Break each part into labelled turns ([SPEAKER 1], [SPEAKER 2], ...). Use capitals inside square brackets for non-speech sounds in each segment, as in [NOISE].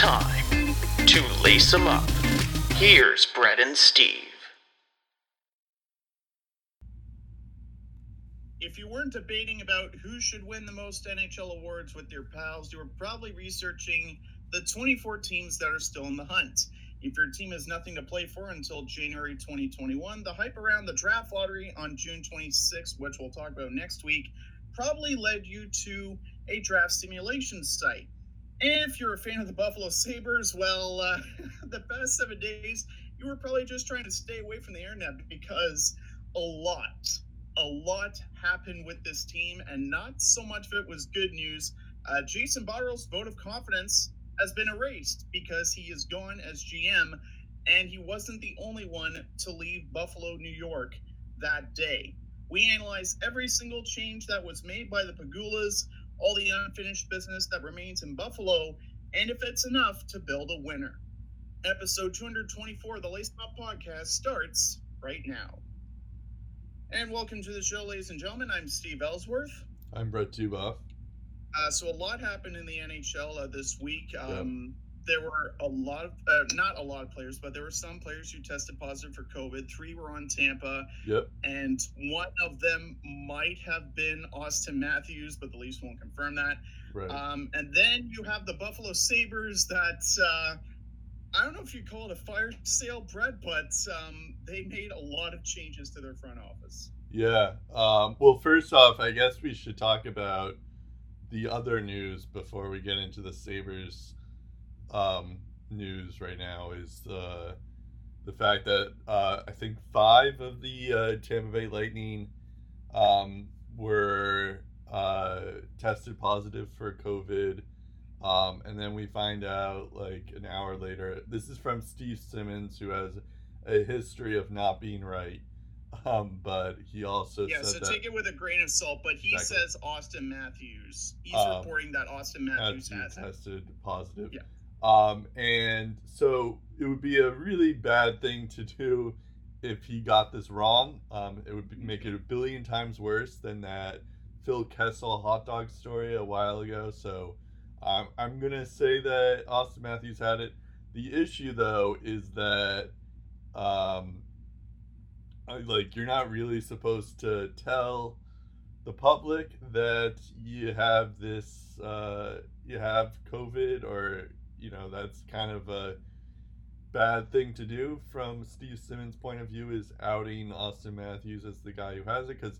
[SPEAKER 1] Time to lace 'em up. Here's Brett and Steve.
[SPEAKER 2] If you weren't debating about who should win the most NHL awards with your pals, you were probably researching the 24 teams that are still in the hunt. If your team has nothing to play for until January 2021, the hype around the draft lottery on June 26, which we'll talk about next week, probably led you to a draft simulation site. If you're a fan of the Buffalo Sabres, well, uh, [LAUGHS] the past seven days, you were probably just trying to stay away from the internet because a lot, a lot happened with this team, and not so much of it was good news. Uh, Jason Botterill's vote of confidence has been erased because he is gone as GM, and he wasn't the only one to leave Buffalo, New York that day. We analyze every single change that was made by the Pegulas, all the unfinished business that remains in Buffalo, and if it's enough to build a winner. Episode 224 of the Lace Up Podcast starts right now. And welcome to the show, ladies and gentlemen. I'm Steve Ellsworth.
[SPEAKER 3] I'm Brett Duboff.
[SPEAKER 2] Uh, so a lot happened in the NHL uh, this week. Um, There were a lot of, uh, not a lot of players, but there were some players who tested positive for COVID. Three were on Tampa,
[SPEAKER 3] Yep.
[SPEAKER 2] and one of them might have been Austin Matthews, but the Leafs won't confirm that.
[SPEAKER 3] Right.
[SPEAKER 2] Um, and then you have the Buffalo Sabres that uh, I don't know if you call it a fire sale, Brett, but um, they made a lot of changes to their front office.
[SPEAKER 3] yeah. Um, well, first off, I guess we should talk about the other news before we get into the Sabres um, news right now is the the fact that uh, I think five of the uh, Tampa Bay Lightning um, were uh, tested positive for COVID. Um, and then we find out like an hour later. This is from Steve Simmons, who has a history of not being right. Um, but he also
[SPEAKER 2] yeah, so take it with a grain of salt. But he
[SPEAKER 3] Exactly.
[SPEAKER 2] says Austin Matthews. He's
[SPEAKER 3] Um,
[SPEAKER 2] reporting that Austin Matthews
[SPEAKER 3] Matthews
[SPEAKER 2] has
[SPEAKER 3] tested positive.
[SPEAKER 2] Yeah.
[SPEAKER 3] Um, and so it would be a really bad thing to do if he got this wrong. Um, it would make it a billion times worse than that Phil Kessel hot dog story a while ago. So um, I'm gonna say that Austin Matthews had it. The issue though is that um, like you're not really supposed to tell the public that you have this uh, you have COVID or you know that's kind of a bad thing to do from Steve Simmons' point of view is outing Austin Matthews as the guy who has it because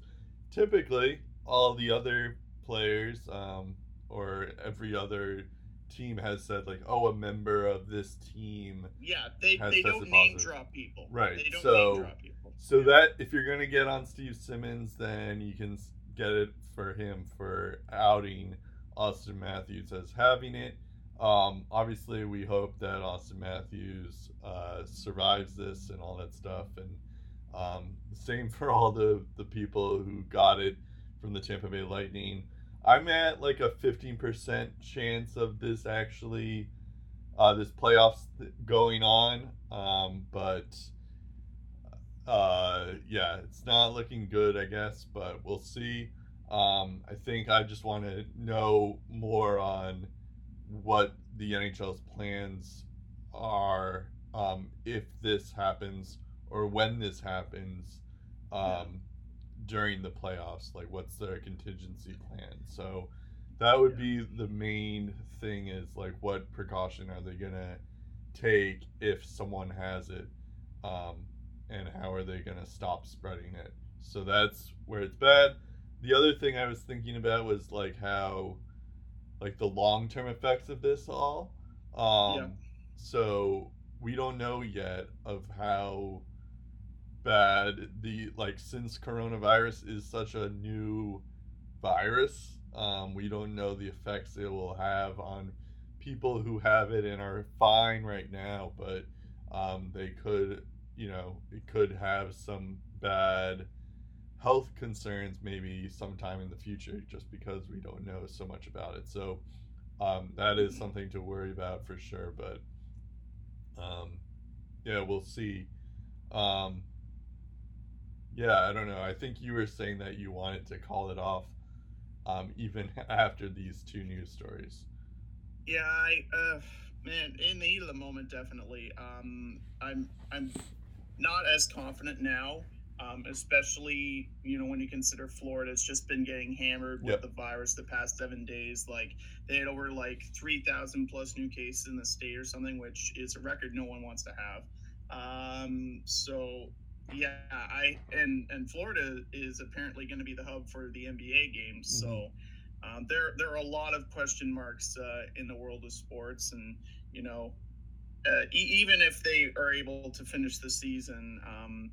[SPEAKER 3] typically all the other players um, or every other team has said like oh a member of this team
[SPEAKER 2] Yeah, they, they don't name drop people.
[SPEAKER 3] Right,
[SPEAKER 2] They don't
[SPEAKER 3] so-
[SPEAKER 2] name drop people.
[SPEAKER 3] so that if you're gonna get on Steve Simmons, then you can get it for him for outing Austin Matthews as having it. Um, obviously, we hope that Austin Matthews uh, survives this and all that stuff, and um, same for all the the people who got it from the Tampa Bay Lightning. I'm at like a 15% chance of this actually, uh, this playoffs th- going on, um, but uh yeah it's not looking good i guess but we'll see um i think i just want to know more on what the nhl's plans are um if this happens or when this happens um during the playoffs like what's their contingency plan? So that would be the main thing is like what precaution are they gonna take if someone has it um and how are they going to stop spreading it? So that's where it's bad. The other thing i was thinking about was like how like the long-term effects of this all um
[SPEAKER 2] Yeah.
[SPEAKER 3] so we don't know yet of how bad the like since coronavirus is such a new virus um we don't know the effects it will have on people who have it and are fine right now but um they could you know it could have some bad health concerns maybe sometime in the future just because we don't know so much about it. So um, that is something to worry about for sure but um, yeah we'll see. Um, yeah i don't know. I think you were saying that you wanted to call it off um, [LAUGHS] even after these two news stories.
[SPEAKER 2] Yeah, I uh, man, in the heat of the moment, definitely. Um, I'm I'm not as confident now, um, especially you know when you consider Florida, Florida's just been getting hammered with
[SPEAKER 3] Yep.
[SPEAKER 2] the virus the past seven days. Like they had over like three thousand plus new cases in the state or something, which is a record no one wants to have. Um, so yeah, I and and Florida is apparently going to be the hub for the NBA games. So um, there there are a lot of question marks uh, in the world of sports, and you know, uh, e- even if they are able to finish the season, um,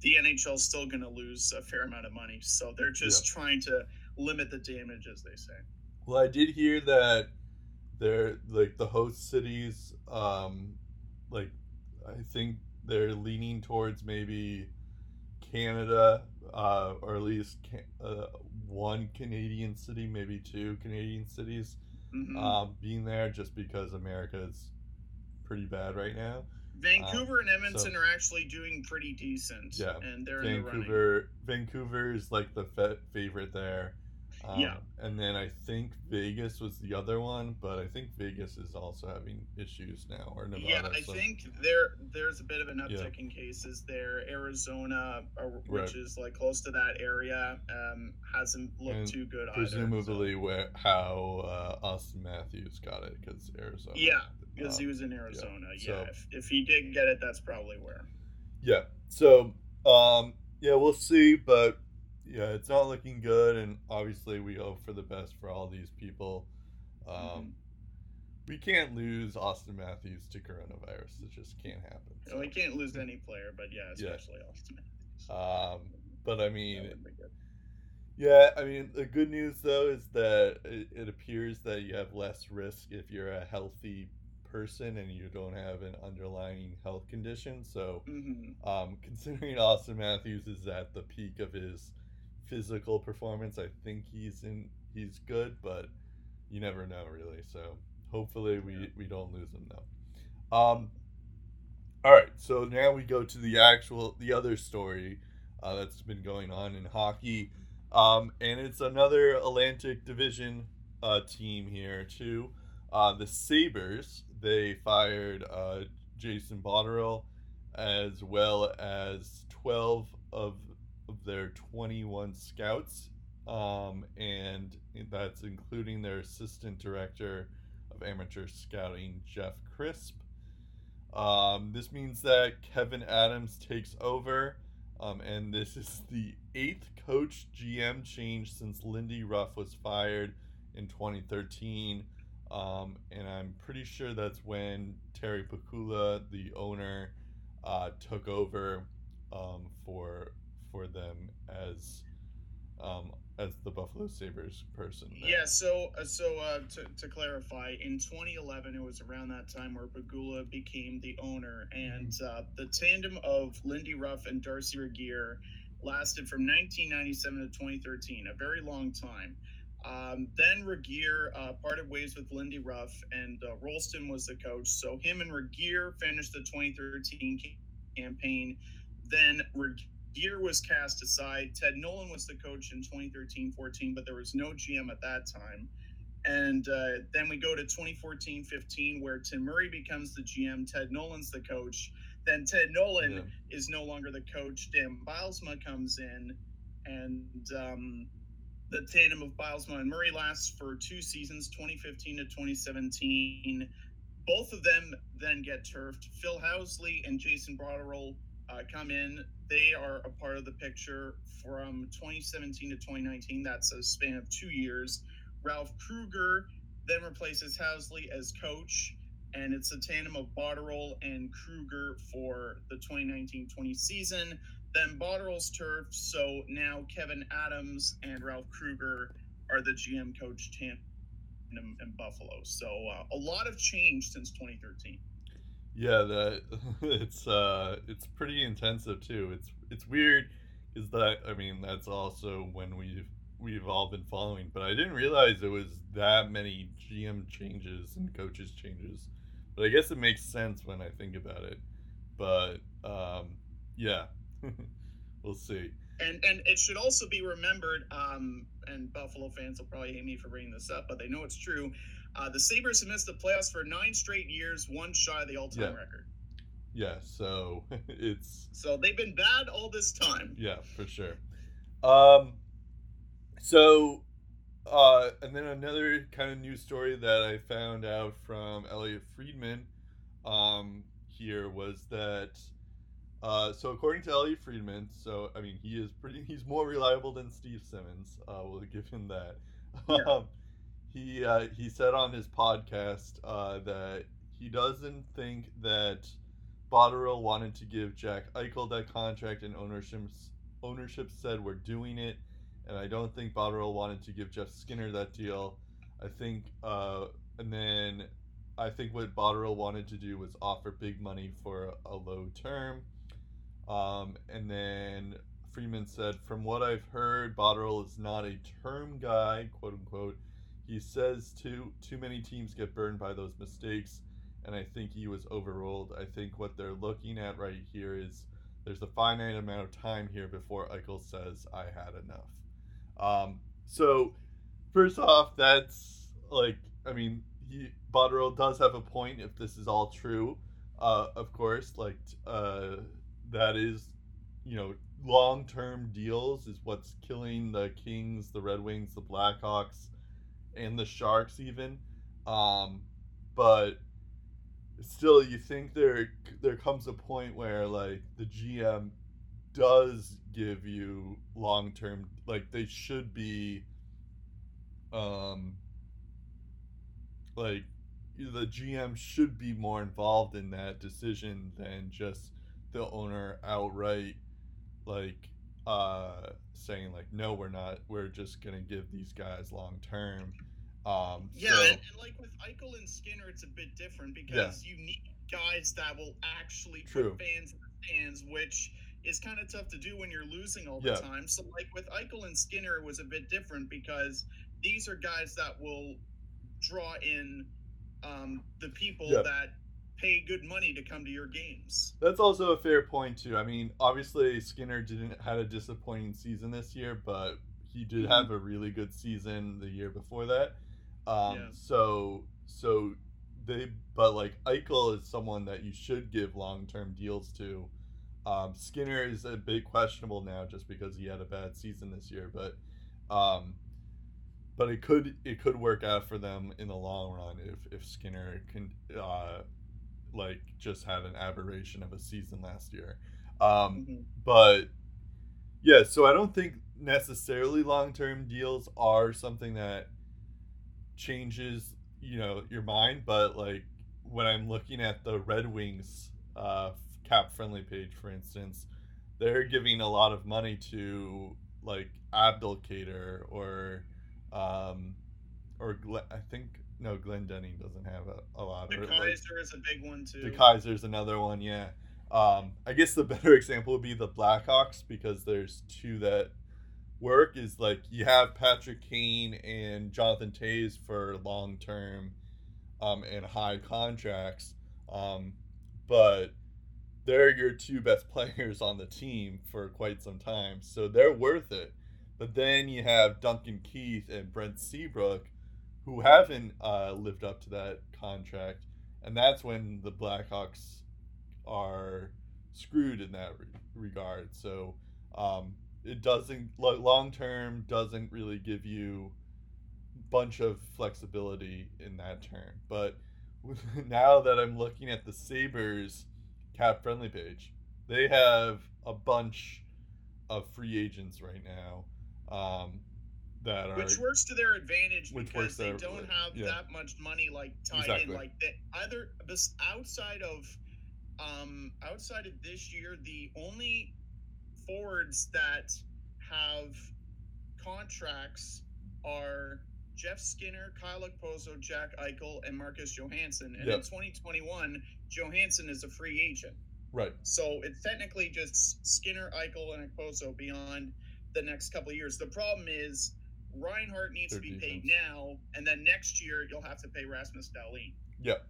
[SPEAKER 2] the NHL is still going to lose a fair amount of money. So they're just trying to limit the damage, as they say.
[SPEAKER 3] Well, I did hear that they're like the host cities, um, like I think they're leaning towards maybe Canada, uh, or at least can, uh, one Canadian city, maybe two Canadian cities,
[SPEAKER 2] Mhm.
[SPEAKER 3] um, being there just because America is pretty bad right now.
[SPEAKER 2] Vancouver and Edmonton
[SPEAKER 3] so-
[SPEAKER 2] are actually doing pretty decent.
[SPEAKER 3] Yeah,
[SPEAKER 2] and they're in the running.
[SPEAKER 3] Vancouver, Vancouver is like the fe- favorite there. Um,
[SPEAKER 2] Yeah.
[SPEAKER 3] and then I think Vegas was the other one, but I think Vegas is also having issues now, or Nevada.
[SPEAKER 2] Yeah, I
[SPEAKER 3] so-
[SPEAKER 2] think there there's a bit of an
[SPEAKER 3] Yeah.
[SPEAKER 2] uptick in cases there. Arizona, uh, which
[SPEAKER 3] Right.
[SPEAKER 2] is like close to that area, um, hasn't looked
[SPEAKER 3] And
[SPEAKER 2] too good either.
[SPEAKER 3] presumably where how uh, Austin Matthews got it because Arizona.
[SPEAKER 2] Yeah, because
[SPEAKER 3] Um,
[SPEAKER 2] he was in Arizona. Yeah,
[SPEAKER 3] so-
[SPEAKER 2] if, if he did get it, that's probably where.
[SPEAKER 3] Yeah. So, um, yeah, we'll see, but yeah, it's not looking good, and obviously we hope for the best for all these people. Um,
[SPEAKER 2] Mhm.
[SPEAKER 3] We can't lose Austin Matthews to coronavirus. It just can't happen.
[SPEAKER 2] Know, we can't lose any player, but yeah,
[SPEAKER 3] Yeah.
[SPEAKER 2] especially Austin. Matthews.
[SPEAKER 3] Um, but I mean,
[SPEAKER 2] would be good.
[SPEAKER 3] yeah, I mean, the good news though is that it, it appears that you have less risk if you're a healthy person and you don't have an underlying health condition. So,
[SPEAKER 2] Mhm.
[SPEAKER 3] um, [LAUGHS] considering Austin Matthews is at the peak of his physical performance, I think he's in he's good, but you never know really. So hopefully we
[SPEAKER 2] Yeah.
[SPEAKER 3] we don't lose him though. Um, all right, so now we go to the actual the other story uh, that's been going on in hockey, um, and it's another Atlantic Division uh, team here too. Uh, the Sabres they fired uh, Jason Botterill as well as 12 of, of their 21 scouts um, and that's including their assistant director of amateur scouting jeff crisp. Um, this means that kevin adams takes over um, and this is the eighth coach gm change since lindy ruff was fired in 2013 um, and i'm pretty sure that's when terry Pegula, the owner uh, took over um, for for them as um, as the Buffalo Sabres person. there.
[SPEAKER 2] Yeah, so uh, so uh, to, to clarify, in 2011, it was around that time where Pegula became the owner, and uh, the tandem of Lindy Ruff and Darcy Regier lasted from 1997 to 2013, a very long time. Um, then Regier uh, parted ways with Lindy Ruff, and uh, Rolston was the coach. So him and Regier finished the 2013 campaign. Then Regier was cast aside. Ted Nolan was the coach in 2013-14, but there was no GM at that time. And uh, then we go to 2014-15, where Tim Murray becomes the GM. Ted Nolan's the coach. Then Ted Nolan
[SPEAKER 3] Yeah.
[SPEAKER 2] is no longer the coach. Dan Bylsma comes in, and um, the tandem of Bylsma and Murray lasts for two seasons, 2015 to 2017. Both of them then get turfed. Phil Housley and Jason Botterill uh, come in. They are a part of the picture from 2017 to 2019. That's a span of two years. Ralph Krueger then replaces Housley as coach, and it's a tandem of Botterill and Krueger for the 2019-20 season. Then Botterill's turf, so now Kevin Adams and Ralph Krueger are the GM coach tandem in Buffalo. So uh, a lot of change since 2013.
[SPEAKER 3] Yeah, that [LAUGHS] it's uh it's pretty intensive too. It's it's weird is that I mean that's also when we've we've all been following, but I didn't realize it was that many GM changes and coaches changes. But I guess it makes sense when I think about it. But um yeah. [LAUGHS] we'll see.
[SPEAKER 2] And and it should also be remembered, um, and Buffalo fans will probably hate me for bringing this up, but they know it's true. Uh, the Sabres have missed the playoffs for nine straight years, one shy of the all-time
[SPEAKER 3] Yeah.
[SPEAKER 2] record.
[SPEAKER 3] Yeah, so [LAUGHS] it's
[SPEAKER 2] So they've been bad all this time.
[SPEAKER 3] yeah for sure. Um, so uh, and then another kind of news story that I found out from Elliotte Friedman um, here was that uh, so according to Elliotte Friedman, so I mean he is pretty [LAUGHS] he's more reliable than Steve Simmons. Uh, we'll give him that.
[SPEAKER 2] Yeah. [LAUGHS]
[SPEAKER 3] Um, he uh, he said on his podcast uh, that he doesn't think that Botterill wanted to give Jack Eichel that contract, and ownership ownership said we're doing it. And I don't think Botterill wanted to give Jeff Skinner that deal. I think, uh, and then I think what Botterill wanted to do was offer big money for a low term. Um, and then Friedman said, from what I've heard, Botterill is not a term guy, quote unquote. He says too too many teams get burned by those mistakes, and I think he was overruled. I think what they're looking at right here is there's a finite amount of time here before Eichel says I had enough. Um, so first off, that's like I mean he Botterill does have a point if this is all true. Uh, of course, like uh, that is you know long term deals is what's killing the Kings, the Red Wings, the Blackhawks, and the Sharks even. Um, but still, you think there there comes a point where like the GM does give you long term like they should be um like the GM should be more involved in that decision than just the owner outright like uh saying like no we're not we're just gonna give these guys long term um
[SPEAKER 2] Yeah,
[SPEAKER 3] so,
[SPEAKER 2] and, and like with Eichel and Skinner, it's a bit different because you need guys that will actually
[SPEAKER 3] True.
[SPEAKER 2] put fans in the stands, which is kind of tough to do when you're losing all the
[SPEAKER 3] Yeah.
[SPEAKER 2] time. So, like with Eichel and Skinner, it was a bit different because these are guys that will draw in um, the people
[SPEAKER 3] Yeah.
[SPEAKER 2] that pay good money to come to your games.
[SPEAKER 3] That's also a fair point too. I mean, obviously Skinner didn't had a disappointing season this year, but he did
[SPEAKER 2] Mhm.
[SPEAKER 3] have a really good season the year before that. Um,
[SPEAKER 2] Yeah.
[SPEAKER 3] So so they but like Eichel is someone that you should give long term deals to. Um, Skinner is a bit questionable now just because he had a bad season this year, but um, but it could it could work out for them in the long run if if Skinner can uh, like just had an aberration of a season last year. Um,
[SPEAKER 2] Mhm.
[SPEAKER 3] but yeah, so I don't think necessarily long term deals are something that changes you know your mind. But like when I'm looking at the Red Wings uh, cap friendly page, for instance, they're giving a lot of money to like Abdelkader or um, or I think no Glendening doesn't have a, a lot.
[SPEAKER 2] The
[SPEAKER 3] or, like,
[SPEAKER 2] Kaiser is a big one too.
[SPEAKER 3] the Kaiser's another one, yeah. Um, I guess the [LAUGHS] better example would be the Blackhawks because there's two that work. Is like you have Patrick Kane and Jonathan Toews for long term um, and high contracts, um, but they're your two best [LAUGHS] players on the team for quite some time, so they're worth it. But then you have Duncan Keith and Brent Seabrook, who haven't uh, lived up to that contract, and that's when the Blackhawks are screwed in that re- regard. So um, it doesn't long term doesn't really give you bunch of flexibility in that term. But [LAUGHS] now that I'm looking at the Sabres cap friendly page, they have a bunch of free agents right now um, that are
[SPEAKER 2] Which works to their advantage
[SPEAKER 3] Which
[SPEAKER 2] because they
[SPEAKER 3] their-
[SPEAKER 2] don't have
[SPEAKER 3] yeah.
[SPEAKER 2] that much money like tied
[SPEAKER 3] Exactly.
[SPEAKER 2] in like that. Either this outside of um outside of this year, the only forwards that have contracts are Jeff Skinner, Kyle Okposo, Jack Eichel, and Marcus Johansson. And in 2021, Johansson is a free agent.
[SPEAKER 3] right.
[SPEAKER 2] So it's technically just Skinner, Eichel, and Okposo beyond the next couple of years. The problem is Reinhart needs
[SPEAKER 3] Their
[SPEAKER 2] to be paid now, and then next year you'll have to pay Rasmus Dahlin.
[SPEAKER 3] Yep.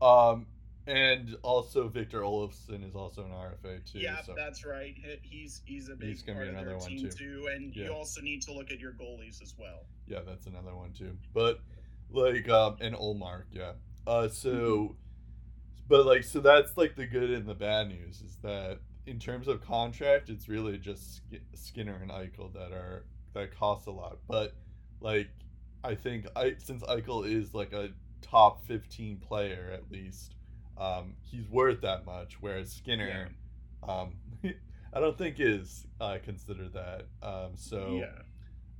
[SPEAKER 3] Um, and also Victor Olofsson is also an RFA too.
[SPEAKER 2] yeah,
[SPEAKER 3] so
[SPEAKER 2] that's right. He's he's a big
[SPEAKER 3] He's
[SPEAKER 2] part
[SPEAKER 3] be
[SPEAKER 2] of their
[SPEAKER 3] one,
[SPEAKER 2] team
[SPEAKER 3] too.
[SPEAKER 2] too. And
[SPEAKER 3] Yeah.
[SPEAKER 2] you also need to look at your goalies as well.
[SPEAKER 3] yeah, that's another one too. But like um and Ullmark, yeah. Uh so but like so that's like the good and the bad news is that in terms of contract it's really just Skinner and Eichel that are that costs a lot. But like I think I since Eichel is like a top 15 player at least, um he's worth that much whereas Skinner um [LAUGHS] I don't think is uh, considered that. Um so
[SPEAKER 2] yeah.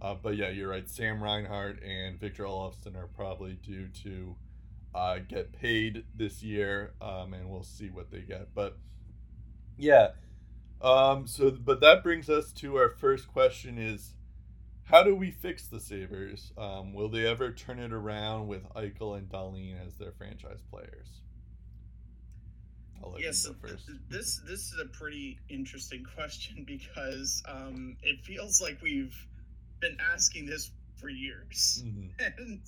[SPEAKER 3] uh, but yeah, you're right. Sam Reinhart and Victor Olofsson are probably due to uh, get paid this year, um, and we'll see what they get. But yeah, um, so but that brings us to our first question: Is how do we fix the Sabres? Um, will they ever turn it around with Eichel and Dahlin as their franchise players?
[SPEAKER 2] Yes,
[SPEAKER 3] you go first.
[SPEAKER 2] this this is a pretty interesting [LAUGHS] question because um, it feels like we've been asking this for years,
[SPEAKER 3] Mhm. [LAUGHS]
[SPEAKER 2] and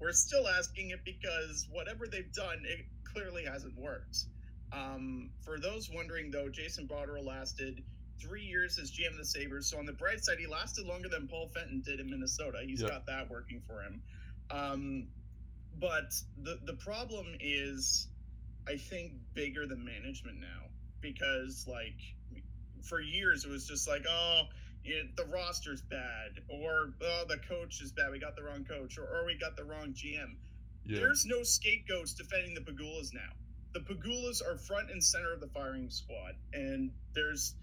[SPEAKER 2] we're still asking it because whatever they've done, it clearly hasn't worked. Um, for those wondering, though, Jason Botterill lasted three years as GM of the Sabres. So on the bright side, he lasted longer than Paul Fenton did in Minnesota. He's
[SPEAKER 3] Yeah.
[SPEAKER 2] got that working for him. Um, but the the problem is, I think, bigger than management now because like for years it was just like oh. It, the roster's bad, or oh, the coach is bad. We got the wrong coach, or, or we got the wrong GM.
[SPEAKER 3] Yeah,
[SPEAKER 2] There's no scapegoats defending the Pegulas now. The Pegulas are front and center of the firing squad, and there's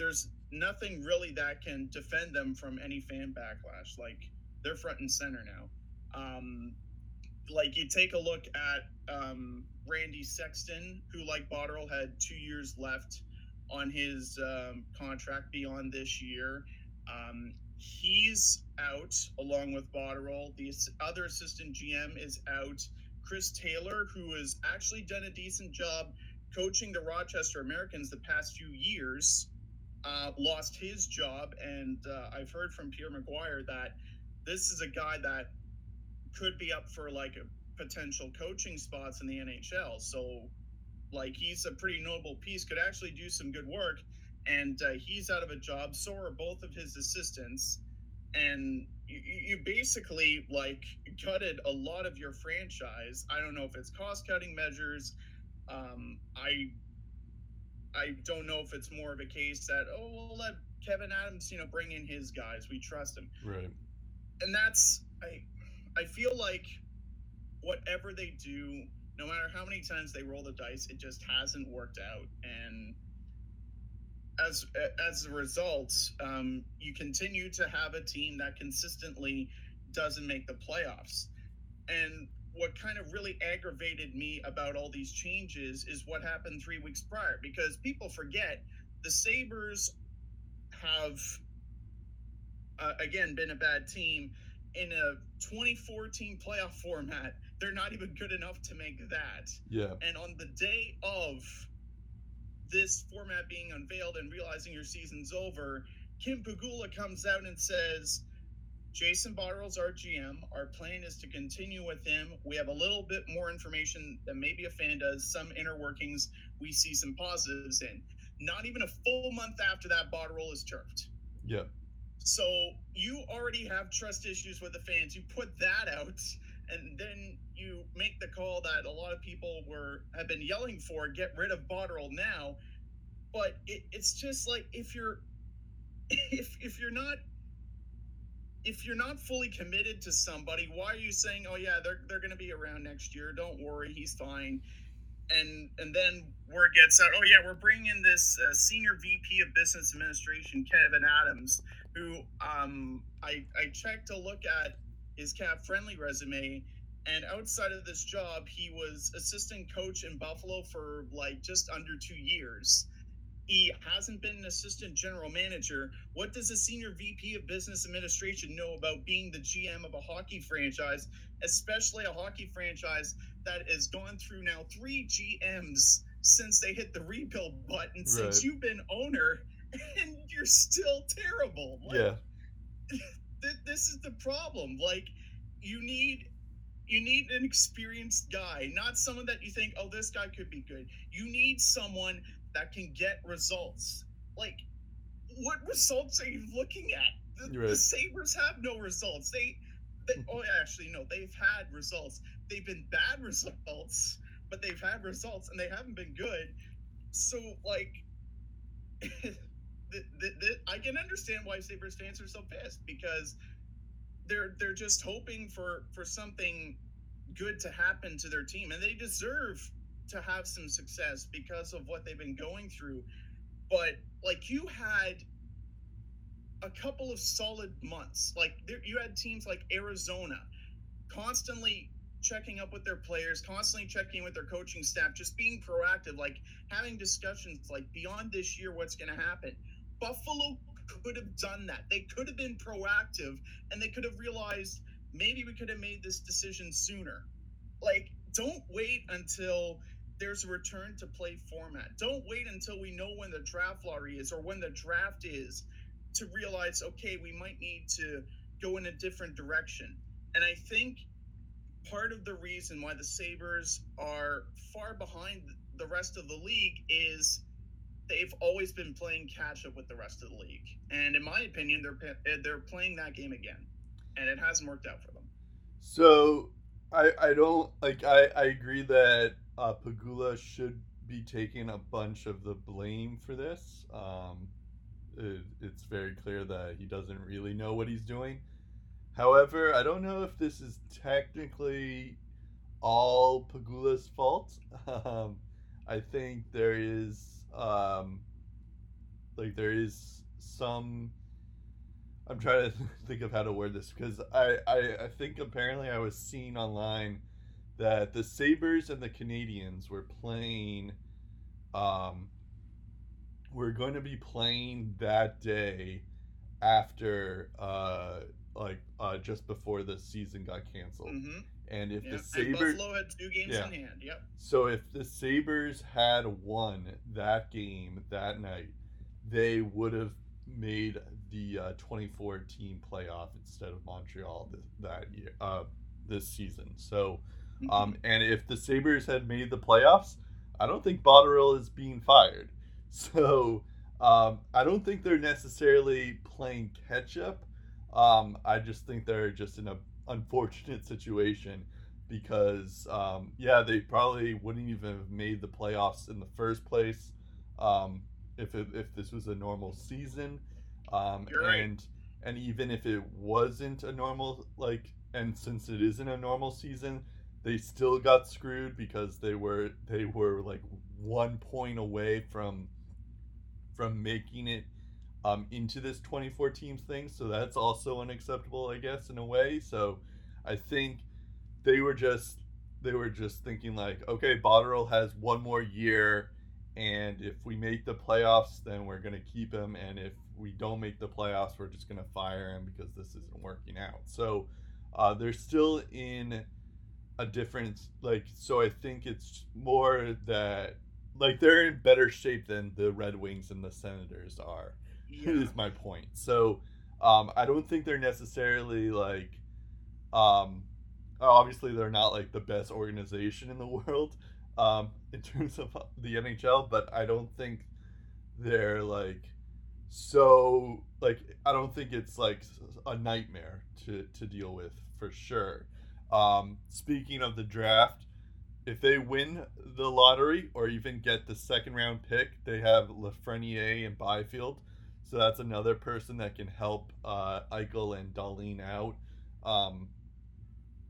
[SPEAKER 2] there's nothing really that can defend them from any fan backlash. Like they're front and center now. Um, like you take a look at um, Randy Sexton, who like Botterill had two years left on his um, contract beyond this year. Um, he's out along with Botterill. The other assistant GM is out. Chris Taylor, who has actually done a decent job coaching the Rochester Americans the past few years, uh, lost his job. And uh, I've heard from Pierre McGuire that this is a guy that could be up for like a potential coaching spots in the NHL. So, like, he's a pretty notable piece, could actually do some good work. And uh, he's out of a job. So are both of his assistants and you, you basically like gutted a lot of your franchise. I don't know if it's cost cutting measures. Um, I I don't know if it's more of a case that oh we'll let Kevin Adams you know bring in his guys. We trust him,
[SPEAKER 3] right.
[SPEAKER 2] and that's I I feel like whatever they do, no matter how many times they roll the dice, it just hasn't worked out and as as a result, um, you continue to have a team that consistently doesn't make the playoffs. And what kind of really aggravated me about all these changes is what happened three weeks prior, because people forget the Sabres have uh, again been a bad team in a 2014 playoff format. They're not even good enough to make that.
[SPEAKER 3] Yeah,
[SPEAKER 2] And on the day of this format being unveiled and realizing your season's over, Kim Pegula comes out and says, Jason Botterill's our GM. Our plan is to continue with him. We have a little bit more information than maybe a fan does, some inner workings we see some positives in. Not even a full month after that, Botterill is turfed.
[SPEAKER 3] yeah,
[SPEAKER 2] So you already have trust issues with the fans. You put that out, and then you make the call that a lot of people were have been yelling for: get rid of Botterill now. But it, it's just like if you're [LAUGHS] if if you're not if you're not fully committed to somebody, why are you saying, "Oh yeah, they're they're going to be around next year. Don't worry, he's fine." And and then word gets out, "Oh yeah, we're bringing in this uh, senior VP of Business Administration, Kevin Adams, who um I I checked to look at his cap friendly resume." And outside of this job, he was assistant coach in Buffalo for like just under two years. He hasn't been an assistant general manager. What does a senior VP of business administration know about being the GM of a hockey franchise, especially a hockey franchise that has gone through now three GMs since they hit the rebuild button, since you've been owner, and you're still terrible. Like,
[SPEAKER 3] yeah, [LAUGHS]
[SPEAKER 2] th- this is the problem. Like, you need you need an experienced guy, not someone that you think, oh, this guy could be good. You need someone that can get results. Like, what results are you looking at? The,
[SPEAKER 3] Right.
[SPEAKER 2] the Sabres have no results. They they, hmm. oh, actually, no, they've had results. They've been bad [LAUGHS] results, but they've had results and they haven't been good. So, like, [LAUGHS] the, the, the, I can understand why Sabres fans are so pissed because they're they're just hoping for for something good to happen to their team, and they deserve to have some success because of what they've been going through. But like you had a couple of solid months. Like there, you had teams like Arizona constantly checking up with their players, constantly checking with their coaching staff, just being proactive, like having discussions like beyond this year, what's going to happen. Buffalo could have done that. They could have been proactive and they could have realized maybe we could have made this decision sooner. Like, don't wait until there's a return to play format. Don't wait until we know when the draft lottery is or when the draft is to realize, okay, we might need to go in a different direction. And I think part of the reason why the Sabres are far behind the rest of the league is they've always been playing catch up with the rest of the league. And in my opinion, they're eh, they're playing that game again, and it hasn't worked out for them.
[SPEAKER 3] So I I don't like I I agree that uh, Pegula should be taking a bunch of the blame for this. Um, it, it's very clear that he doesn't really know what he's doing. However, I don't know if this is technically all Pegula's fault. [LAUGHS] Um, I think there is um, like there is some. I'm trying to [LAUGHS] think of how to word this because I, I I think apparently I was seeing online that the Sabres and the Canadiens were playing um we're going to be playing that day after uh like uh just before the season got canceled.
[SPEAKER 2] Mm-hmm.
[SPEAKER 3] And if the Sabres
[SPEAKER 2] Buffalo had two games
[SPEAKER 3] Yeah.
[SPEAKER 2] in hand. Yep.
[SPEAKER 3] so if the Sabres had won that game that night, they would have made the uh, 24 team playoff instead of Montreal th- that year uh, this season. So
[SPEAKER 2] Mm-hmm.
[SPEAKER 3] um, and if the Sabres had made the playoffs, I don't think Botterill is being fired. [LAUGHS] So um, I don't think they're necessarily playing catch up. Um, I just think they're just in an unfortunate situation because, um, yeah, they probably wouldn't even have made the playoffs in the first place um, if, it, if this was a normal season. Um,
[SPEAKER 2] You're right.
[SPEAKER 3] and and even if it wasn't a normal like and since it isn't a normal season they still got screwed because they were they were like one point away from from making it um, into this 24 teams thing. So that's also unacceptable i guess in a way. So i think they were just they were just thinking like okay Botterill has one more year and if we make the playoffs then we're going to keep him and if we don't make the playoffs we're just going to fire him because this isn't working out. So uh, they're still in a different like so i think it's more that like they're in better shape than the red wings and the senators are [LAUGHS]
[SPEAKER 2] Yeah.
[SPEAKER 3] is my point so um i don't think they're necessarily like um obviously they're not like the best organization in the [LAUGHS] world um in terms of the nhl but i don't think they're like so like i don't think it's like a nightmare to to deal with for sure um speaking of the draft if they win the lottery or even get the second round pick they have lafreniere and byfield so that's another person that can help uh eichel and Dahlin out um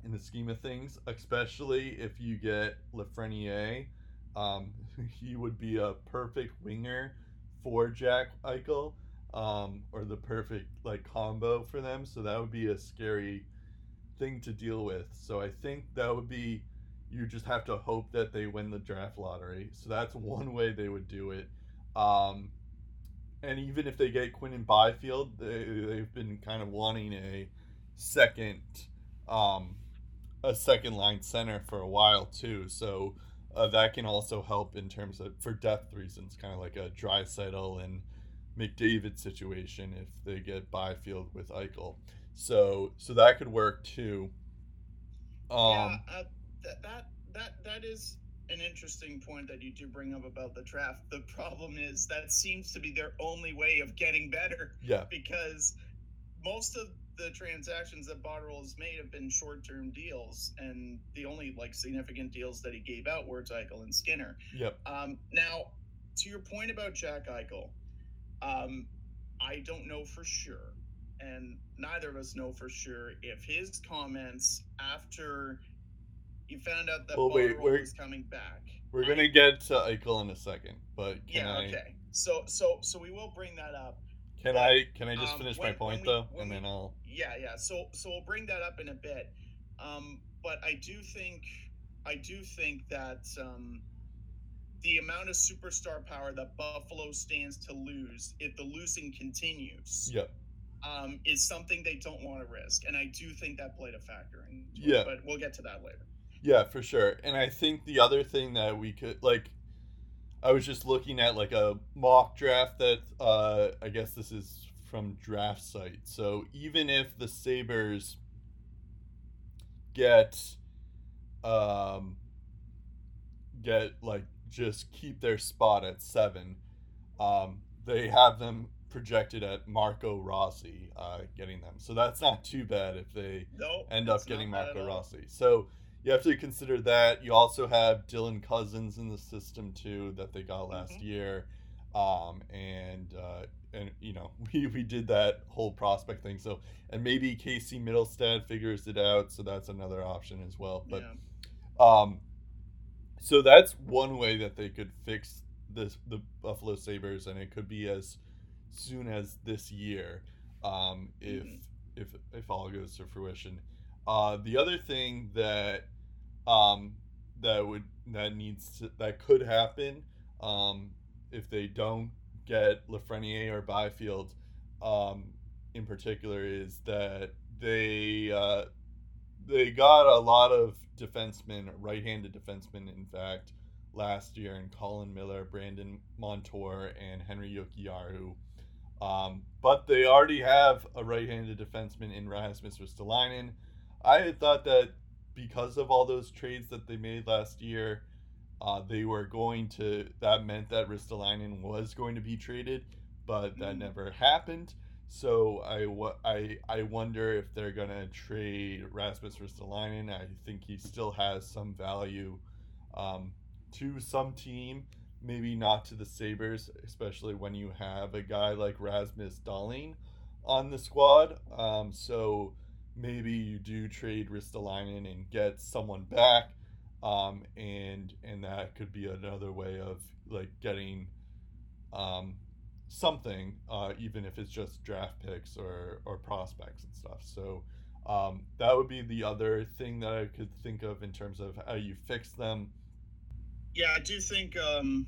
[SPEAKER 3] in the scheme of things especially if you get lafreniere um [LAUGHS] he would be a perfect winger for Jack Eichel, um, or the perfect like combo for them. So that would be a scary thing to deal with. So I think that would be you just have to hope that they win the draft lottery. So that's [LAUGHS] one way they would do it. Um, and even if they get Quinn and Byfield, they, they've been kind of wanting a second, um, a second line center for a while too. So uh, that can also help in terms of for depth reasons, kind of like a Draisaitl and McDavid situation if they get Byfield with Eichel. So so that could work too. Um,
[SPEAKER 2] yeah, uh, that, that that that is an interesting point that you do bring up about the draft. The problem is that seems to be their only way of getting better [LAUGHS]
[SPEAKER 3] yeah,
[SPEAKER 2] because most of the transactions that Botterill has made have been short-term deals, and the only like significant deals that he gave out were to Eichel and Skinner.
[SPEAKER 3] Yep.
[SPEAKER 2] Um, now, to your point about Jack Eichel, um, I don't know for sure, and neither of us know for sure if his comments after he found out that
[SPEAKER 3] Well, wait, we're-
[SPEAKER 2] was coming back.
[SPEAKER 3] We're
[SPEAKER 2] I-
[SPEAKER 3] gonna get to Eichel in a second, but can
[SPEAKER 2] yeah.
[SPEAKER 3] I
[SPEAKER 2] Okay. So so so we will bring that up.
[SPEAKER 3] can I can I just
[SPEAKER 2] Um,
[SPEAKER 3] finish
[SPEAKER 2] when-
[SPEAKER 3] my point
[SPEAKER 2] we-
[SPEAKER 3] though, and
[SPEAKER 2] we-
[SPEAKER 3] then I'll
[SPEAKER 2] Yeah, yeah. So so we'll bring that up in a bit. Um, but I do think I do think that um, the amount of superstar power that Buffalo stands to lose if the losing continues
[SPEAKER 3] Yep.
[SPEAKER 2] Um, is something they don't want to risk, and I do think that played a factor in.
[SPEAKER 3] Yeah.
[SPEAKER 2] but we'll get to that later.
[SPEAKER 3] Yeah, for sure. And I think the other thing that we could like I was just looking at like a mock draft that uh I guess this is from draft site. So even if the Sabres get um get like just keep their spot at 7, um they have them projected at Marco Rossi uh getting them. So that's not too bad if they
[SPEAKER 2] No,
[SPEAKER 3] end up getting Marco. Rossi. So you have to consider that. You also have Dylan Cozens in the system too that they got last
[SPEAKER 2] Mhm.
[SPEAKER 3] year, um, and uh, and you know [LAUGHS] we, we did that whole prospect thing. So and maybe Casey Mittelstadt figures it out. So that's another option as well. But
[SPEAKER 2] yeah.
[SPEAKER 3] um, so that's one way that they could fix this the Buffalo Sabres, and it could be as soon as this year, um, if
[SPEAKER 2] Mhm.
[SPEAKER 3] if if all goes to fruition. Uh, the other thing that um, that would that needs to, that could happen um, if they don't get Lafreniere or Byfield um, in particular is that they uh, they got a lot of defensemen, right-handed defensemen, in fact, last year in Colin Miller, Brandon Montour, and Henri Jokiharju. Um, but they already have a right-handed defenseman in Rasmus Ristolainen. I had thought that because of all those trades that they made last year, uh, they were going to. That meant that Ristolainen was going to be traded, but that
[SPEAKER 2] Mm.
[SPEAKER 3] never happened. So I, I, I wonder if they're gonna trade Rasmus Ristolainen. I think he still has some value um, to some team, maybe not to the Sabres, especially when you have a guy like Rasmus Dahlin on the squad. Um, so maybe you do trade Ristolainen and get someone back, um, and and that could be another way of like getting um, something, uh, even if it's just draft picks or or prospects and stuff. So. Um, that would be the other thing that I could think of in terms of how you fix them.
[SPEAKER 2] Yeah, I do think um,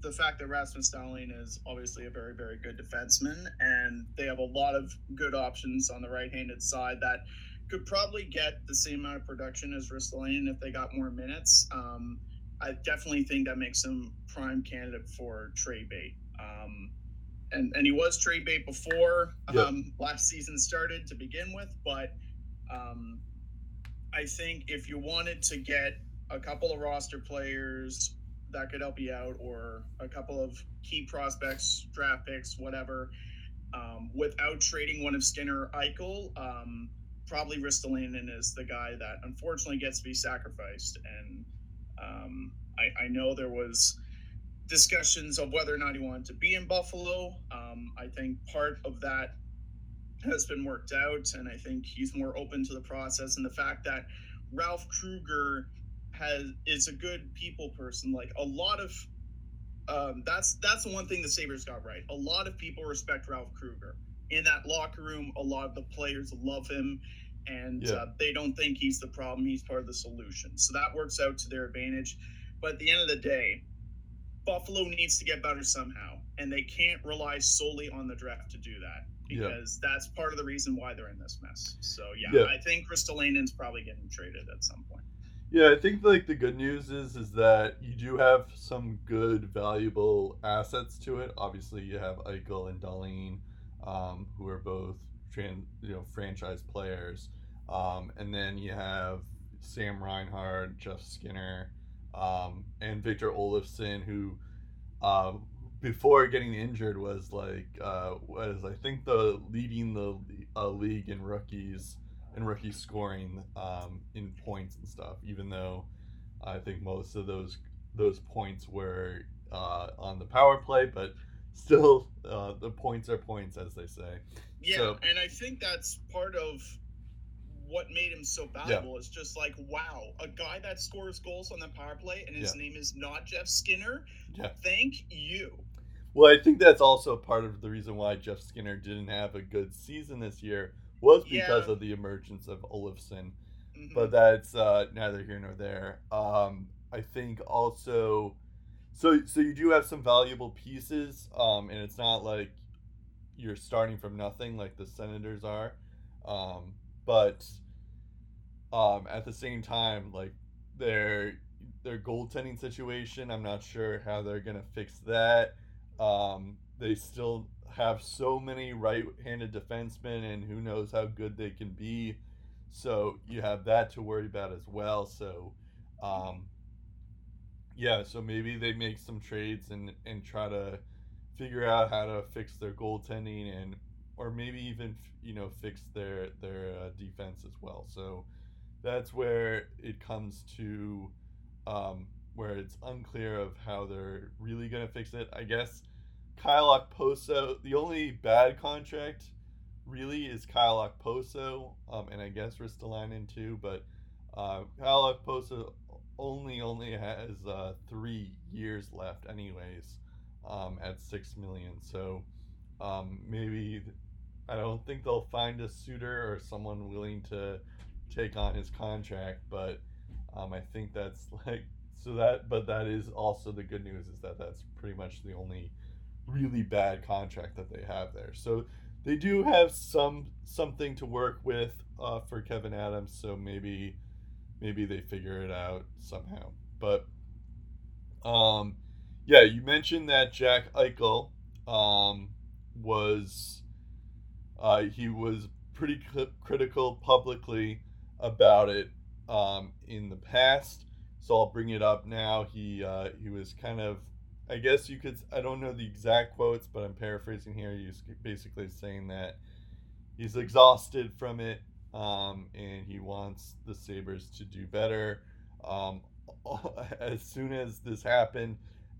[SPEAKER 2] the fact that Rasmus Dahlin is obviously a very, very good defenseman, and they have a lot of good options on the right-handed side that could probably get the same amount of production as Ristolainen if they got more minutes. Um, I definitely think that makes him prime candidate for trade bait. Um, and, and he was trade bait before
[SPEAKER 3] Yep.
[SPEAKER 2] um, last season started to begin with, but um, I think if you wanted to get a couple of roster players that could help you out, or a couple of key prospects, draft picks, whatever, um, without trading one of Skinner Eichel, um, probably Ristolainen is the guy that unfortunately gets to be sacrificed. And um, I, I know there was discussions of whether or not he wanted to be in Buffalo. Um, I think part of that has been worked out, and I think he's more open to the process and the fact that Ralph Krueger has is a good people person. Like a lot of um, that's that's the one thing the Sabres got right. A lot of people respect Ralph Krueger in that locker room. A lot of the players love him, and
[SPEAKER 3] Yeah.
[SPEAKER 2] uh, they don't think he's the problem. He's part of the solution. So that works out to their advantage. But at the end of the day, Buffalo needs to get better somehow, and they can't rely solely on the draft to do that
[SPEAKER 3] Yeah.
[SPEAKER 2] because that's part of the reason why they're in this mess. So yeah,
[SPEAKER 3] Yeah.
[SPEAKER 2] I think Ristolainen's probably getting traded at some point.
[SPEAKER 3] Yeah, I think like the good news is is that you do have some good valuable assets to it. Obviously, you have Eichel and Dahlin, um, who are both tran- you know franchise players, um, and then you have Sam Reinhart, Jeff Skinner, um, and Victor Olofsson, who uh, before getting injured was like uh, was I think the leading the uh, league in rookies and rookie scoring um, in points and stuff. Even though I think most of those those points were uh, on the power play, but still uh, the points are points, as they say.
[SPEAKER 2] Yeah, so, and I think that's part of what made him so valuable yeah. is just like, wow, a guy that scores goals on the power play and his yeah. name is not Jeff Skinner. Yeah. Thank you.
[SPEAKER 3] Well, I think that's also part of the reason why Jeff Skinner didn't have a good season this year was because yeah. of the emergence of Olofsson. Mm-hmm. But that's uh, neither here nor there. Um, I think also, so so you do have some valuable pieces, um, and it's not like you're starting from nothing like the Senators are. Um, but um, at the same time, like their their goaltending situation, I'm not sure how they're gonna fix that. Um, they still have so many right-handed defensemen, and who knows how good they can be. So you have that to worry about as well. So, um, yeah, so maybe they make some trades and and try to figure out how to fix their goaltending and or maybe even you know fix their their uh, defense as well. So that's where it comes to um, where it's unclear of how they're really going to fix it. I guess Kyle Okposo, the only bad contract really is Kyle Okposo, um, and I guess Ristolainen too, but uh, Kyle Okposo only only has uh, three years left anyways um, at six million. So um, maybe I don't think they'll find a suitor or someone willing to take on his contract, but um, I think that's [LAUGHS] like so that. But that is also the good news is that that's pretty much the only really bad contract that they have there. So they do have some something to work with uh, for Kevyn Adams. So maybe maybe they figure it out somehow. But um, yeah, you mentioned that Jack Eichel um, was uh, he was pretty c- critical publicly about it um, in the past, so I'll bring it up now. He uh, he was kind of, I guess you could, I don't know the exact quotes, but I'm paraphrasing here. He's basically saying that he's exhausted from it, um, and he wants the Sabres to do better. Um, [LAUGHS] as soon as this happened,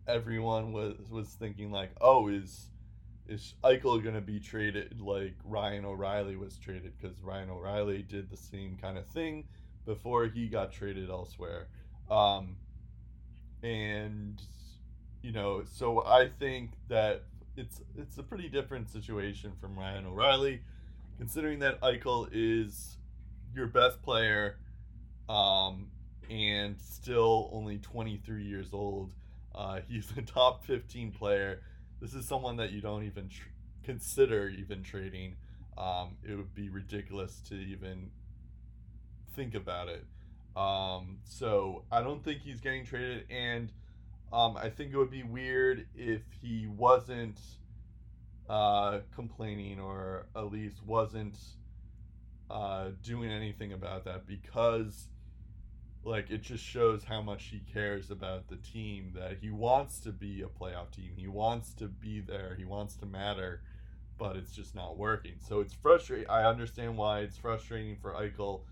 [SPEAKER 3] everyone was was thinking like, oh, is is Eichel to be traded like Ryan O'Reilly was traded? Because Ryan O'Reilly did the same kind of thing before he got traded elsewhere. Um, and you know, so I think that it's it's a pretty different situation from Ryan O'Reilly, considering that Eichel is your best player, um, and still only 23 years old. Uh, he's a top 15 player this is someone that you don't even tr- consider even trading. Um, it would be ridiculous to even think about it. Um, so I don't think he's getting traded, and um, I think it would be weird if he wasn't uh, complaining or at least wasn't uh, doing anything about that because like it just shows how much he cares about the team that he wants to be a playoff team. He wants to be there. He wants to matter but it's just not working. So it's frustrating i understand why it's frustrating for eichel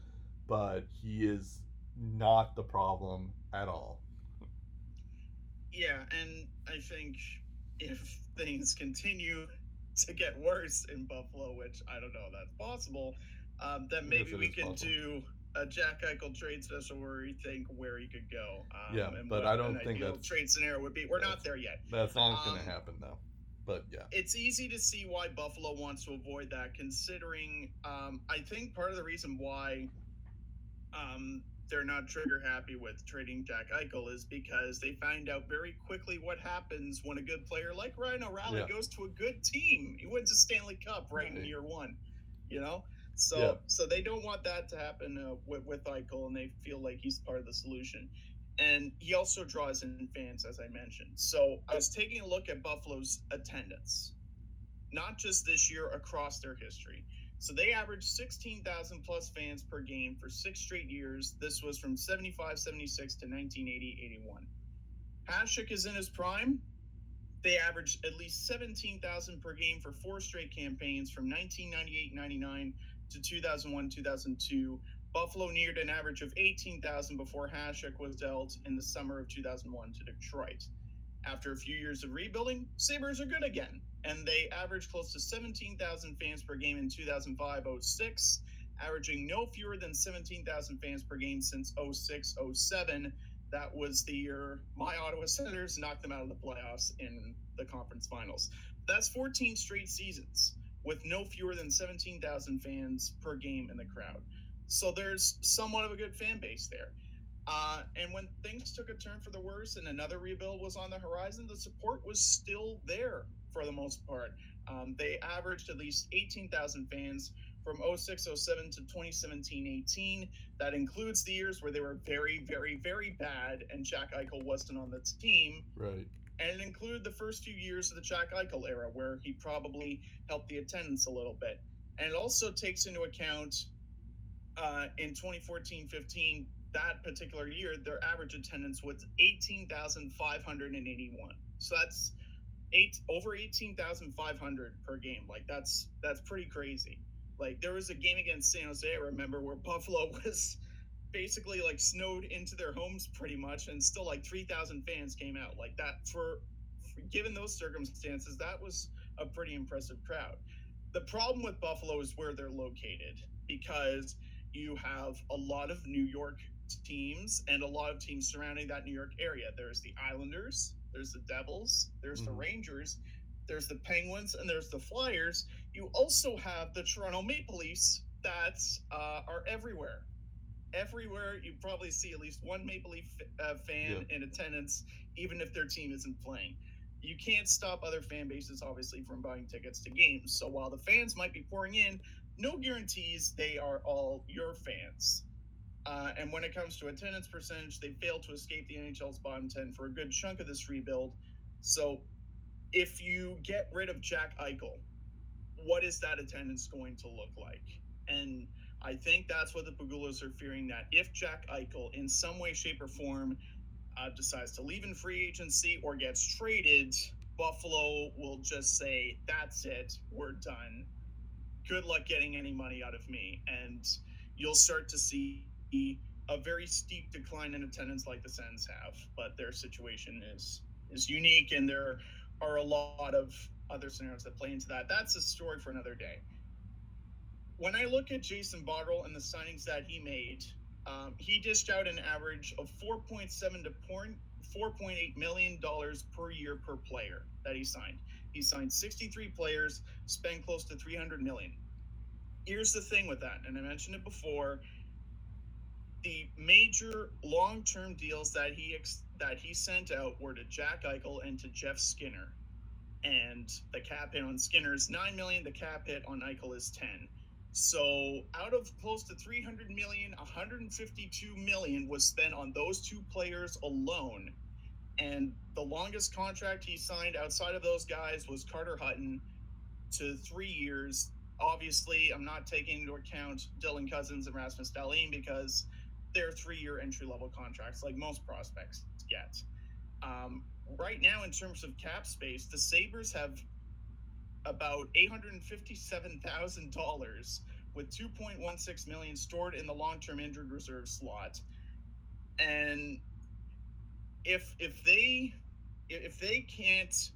[SPEAKER 3] but he is not the problem at all
[SPEAKER 2] yeah and i think if things continue to get worse in buffalo which i don't know if that's possible um, then maybe we can possible. do a Jack Eichel trade special where we think where he could go.
[SPEAKER 3] Um, yeah, but I don't think that
[SPEAKER 2] trade scenario would be. We're not there yet.
[SPEAKER 3] That's not um, going to happen though. But yeah,
[SPEAKER 2] it's easy to see why Buffalo wants to avoid that, considering um, I think part of the reason why um, they're not trigger happy with trading Jack Eichel is because they find out very quickly what happens when a good player like Ryan O'Reilly yeah. goes to a good team. He wins a Stanley Cup right, right. in year one. You know, so yeah. so they don't want that to happen uh, with, with Eichel, and they feel like he's part of the solution. And he also draws in fans, as I mentioned. So I was taking a look at Buffalo's attendance, not just this year, across their history. So they averaged 16,000 plus fans per game for six straight years. This was from 75 76 to 1980 81. Hasek is in his prime. They averaged at least 17,000 per game for four straight campaigns from 1998-99 to 2001-2002. Buffalo neared an average of 18,000 before Hasek was dealt in the summer of 2001 to Detroit. After a few years of rebuilding, Sabres are good again, and they averaged close to 17,000 fans per game in 2005 06, averaging no fewer than 17,000 fans per game since 06 07. That was the year my Ottawa Senators knocked them out of the playoffs in the conference finals. That's 14 straight seasons with no fewer than 17,000 fans per game in the crowd. So there's somewhat of a good fan base there. Uh, and when things took a turn for the worse and another rebuild was on the horizon, the support was still there for the most part. Um, they averaged at least 18,000 fans from 06 07 to 2017 18. That includes the years where they were very, very, very bad and Jack Eichel wasn't on the team.
[SPEAKER 3] Right.
[SPEAKER 2] And it included the first few years of the Jack Eichel era where he probably helped the attendance a little bit. And it also takes into account uh, in 2014 15 that particular year, their average attendance was 18,581. So that's eight over 18,500 per game. Like that's that's pretty crazy. Like there was a game against San Jose, I remember, where [LAUGHS] Buffalo was basically like snowed into their homes pretty much, and still like 3,000 fans came out. Like that for, for given those circumstances, that was a pretty impressive crowd. The problem with Buffalo is where they're located because you have a lot of New York teams and a lot of teams surrounding that New York area. There's the Islanders, there's the Devils, there's mm-hmm. the Rangers, there's the Penguins, and there's the Flyers. You also have the Toronto Maple Leafs that uh, are everywhere. Everywhere, you probably see at least one Maple Leaf uh, fan yeah. in attendance, even if their team isn't playing. You can't stop other fan bases, obviously, from buying tickets to games. So while the fans might be pouring in, no guarantees they are all your fans. Uh, and when it comes to attendance percentage, they failed to escape the NHL's bottom 10 for a good chunk of this rebuild. So if you get rid of Jack Eichel, what is that attendance going to look like? And I think that's what the Pegulas are fearing that if Jack Eichel, in some way, shape, or form, uh, decides to leave in free agency or gets traded, Buffalo will just say, that's it, we're done. Good luck getting any money out of me. And you'll start to see a very steep decline in attendance like the Sens have, but their situation is is unique, and there are a lot of other scenarios that play into that. That's a story for another day. When I look at Jason Botterill and the signings that he made, um, he dished out an average of 4.7 to 4.8 million dollars per year per player that he signed. He signed 63 players, spent close to 300 million. Here's the thing with that, and I mentioned it before the major long-term deals that he ex- that he sent out were to Jack Eichel and to Jeff Skinner, and the cap hit on Skinner is nine million. The cap hit on Eichel is ten. So out of close to 300 million, 152 million was spent on those two players alone. And the longest contract he signed outside of those guys was Carter Hutton to three years. Obviously, I'm not taking into account Dylan Cozens and Rasmus Dahlin because their three year entry level contracts, like most prospects get. Um, right now, in terms of cap space, the Sabres have about $857,000 with 2.16 million stored in the long-term injured reserve slot. And if if they if they can't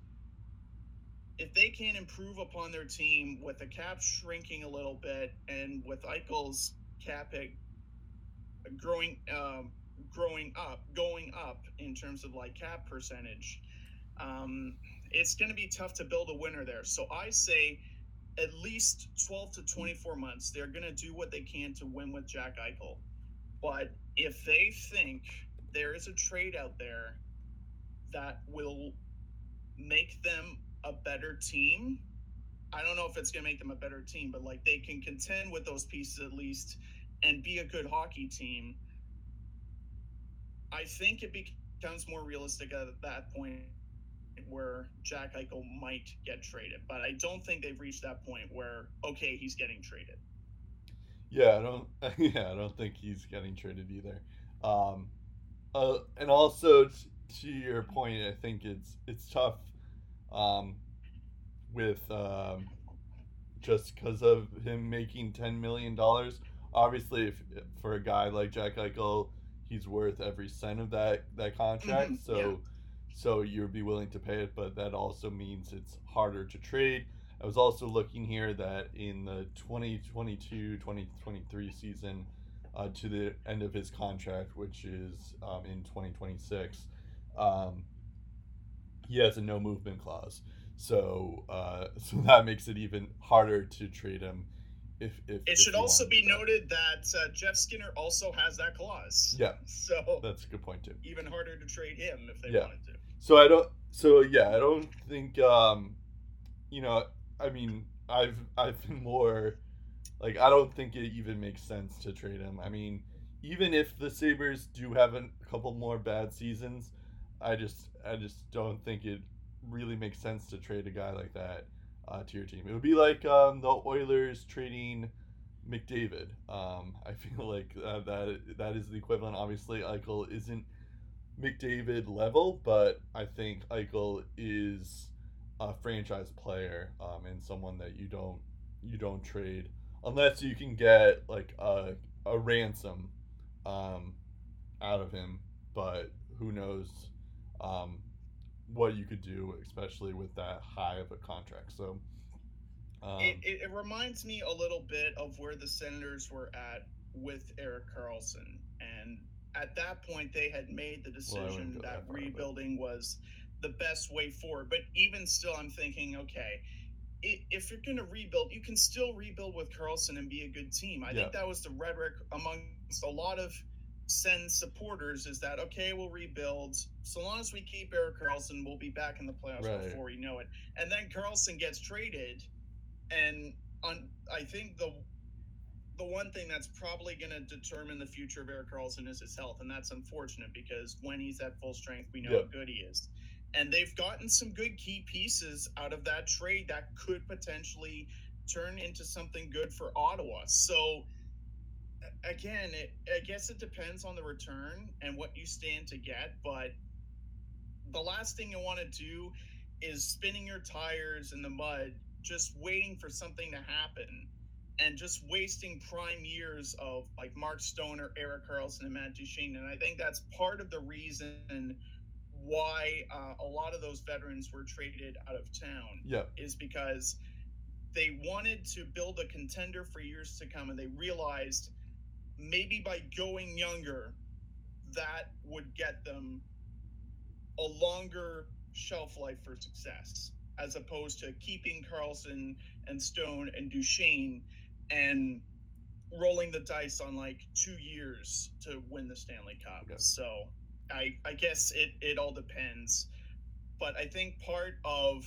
[SPEAKER 2] if they can't improve upon their team with the cap shrinking a little bit and with Eichel's cap hit growing um, growing up, going up in terms of like cap percentage, um, it's going to be tough to build a winner there. So I say at least 12 to 24 months, they're going to do what they can to win with Jack Eichel. But if they think there is a trade out there that will make them a better team, I don't know if it's going to make them a better team, but like they can contend with those pieces at least and be a good hockey team, I think it becomes more realistic at that point where Jack Eichel might get traded. But I don't think they've reached that point where okay, he's getting traded.
[SPEAKER 3] Yeah, I don't. [LAUGHS] Yeah, I don't think he's getting traded either. Um, uh, and also to your point, I think it's it's tough um, with um, just because of him making ten million dollars. Obviously, if for a guy like Jack Eichel, he's worth every cent of that that contract.
[SPEAKER 2] Mhm,
[SPEAKER 3] so,
[SPEAKER 2] yeah.
[SPEAKER 3] so you'd be willing to pay it, but that also means it's harder to trade. I was also looking here that in the 2022-2023 season, uh, to the end of his contract, which is um, in 2026, um, he has a no movement clause. So, uh, [LAUGHS] so that makes it even harder to trade him. If, if
[SPEAKER 2] It
[SPEAKER 3] if
[SPEAKER 2] should also be
[SPEAKER 3] that.
[SPEAKER 2] noted that uh, Jeff Skinner also has that clause.
[SPEAKER 3] Yeah. [LAUGHS]
[SPEAKER 2] So
[SPEAKER 3] That's a good point too.
[SPEAKER 2] even harder to trade him if they
[SPEAKER 3] Yeah.
[SPEAKER 2] wanted to.
[SPEAKER 3] So I don't. So yeah, I don't think. Um, you know, I mean, I've I've been more like I don't think it even makes sense to trade him. I mean, even if the Sabres do have a couple more bad seasons, I just I just don't think it really makes sense to trade a guy like that uh, to your team. It would be like um, the Oilers trading McDavid. Um, I [LAUGHS] feel like uh, that that is the equivalent. Obviously, Eichel isn't McDavid level, but I think Eichel is a franchise player um, and someone that you don't you don't trade unless you can get like a a ransom um, out of him. But who knows um, what you could do, especially with that high of a contract. So. Um,
[SPEAKER 2] it, it, it reminds me a little bit of where the Senators were at with Erik Karlsson. And at that point, they had made the
[SPEAKER 3] Well,
[SPEAKER 2] decision
[SPEAKER 3] go
[SPEAKER 2] that
[SPEAKER 3] that
[SPEAKER 2] rebuilding was the best way forward. But even still, I'm thinking, okay, if you're going to rebuild, you can still rebuild with Karlsson and be a good team. I
[SPEAKER 3] Yeah.
[SPEAKER 2] think that was the rhetoric amongst a lot of Sens supporters is that, okay, we'll rebuild. So long as we keep Erik Karlsson, we'll be back in the playoffs
[SPEAKER 3] Right.
[SPEAKER 2] before we know it. And then Karlsson gets traded and on I think the the one thing that's probably going to determine the future of Erik Karlsson is his health, and that's unfortunate because when he's at full strength, we know
[SPEAKER 3] Yeah.
[SPEAKER 2] how good he is. And they've gotten some good key pieces out of that trade that could potentially turn into something good for Ottawa. So again, it, I guess it depends on the return and what you stand to get, but the last thing you want to do is spinning your tires in the mud, just waiting for something to happen, and just wasting prime years of like Mark Stoner, Erik Karlsson, and Matt Duchene. And I think that's part of the reason why uh, a lot of those veterans were traded out of town
[SPEAKER 3] yeah.
[SPEAKER 2] is because they wanted to build a contender for years to come, and they realized maybe by going younger, that would get them a longer shelf life for success, as opposed to keeping Karlsson and Stone and Duchene and rolling the dice on like two years to win the Stanley Cup.
[SPEAKER 3] Okay.
[SPEAKER 2] So I I guess it it all depends, but I think part of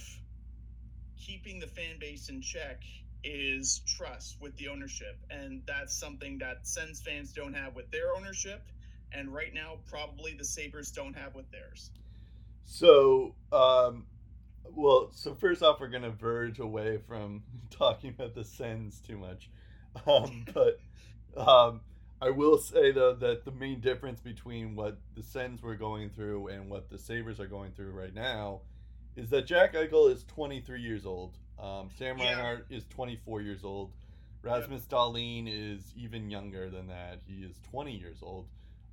[SPEAKER 2] keeping the fan base in check is trust with the ownership, and that's something that Sens fans don't have with their ownership, and right now probably the Sabres don't have with theirs.
[SPEAKER 3] So, um, well, so first off, we're gonna verge away from [LAUGHS] talking about the Sens too much, um, [LAUGHS] but um, I will say though that the main difference between what the Sens were going through and what the Sabres are going through right now is that Jack Eichel is 23 years old. Um, Sam
[SPEAKER 2] Yeah.
[SPEAKER 3] Reinhart is 24 years old. Rasmus Dahlin is even younger than that. He is 20 years old.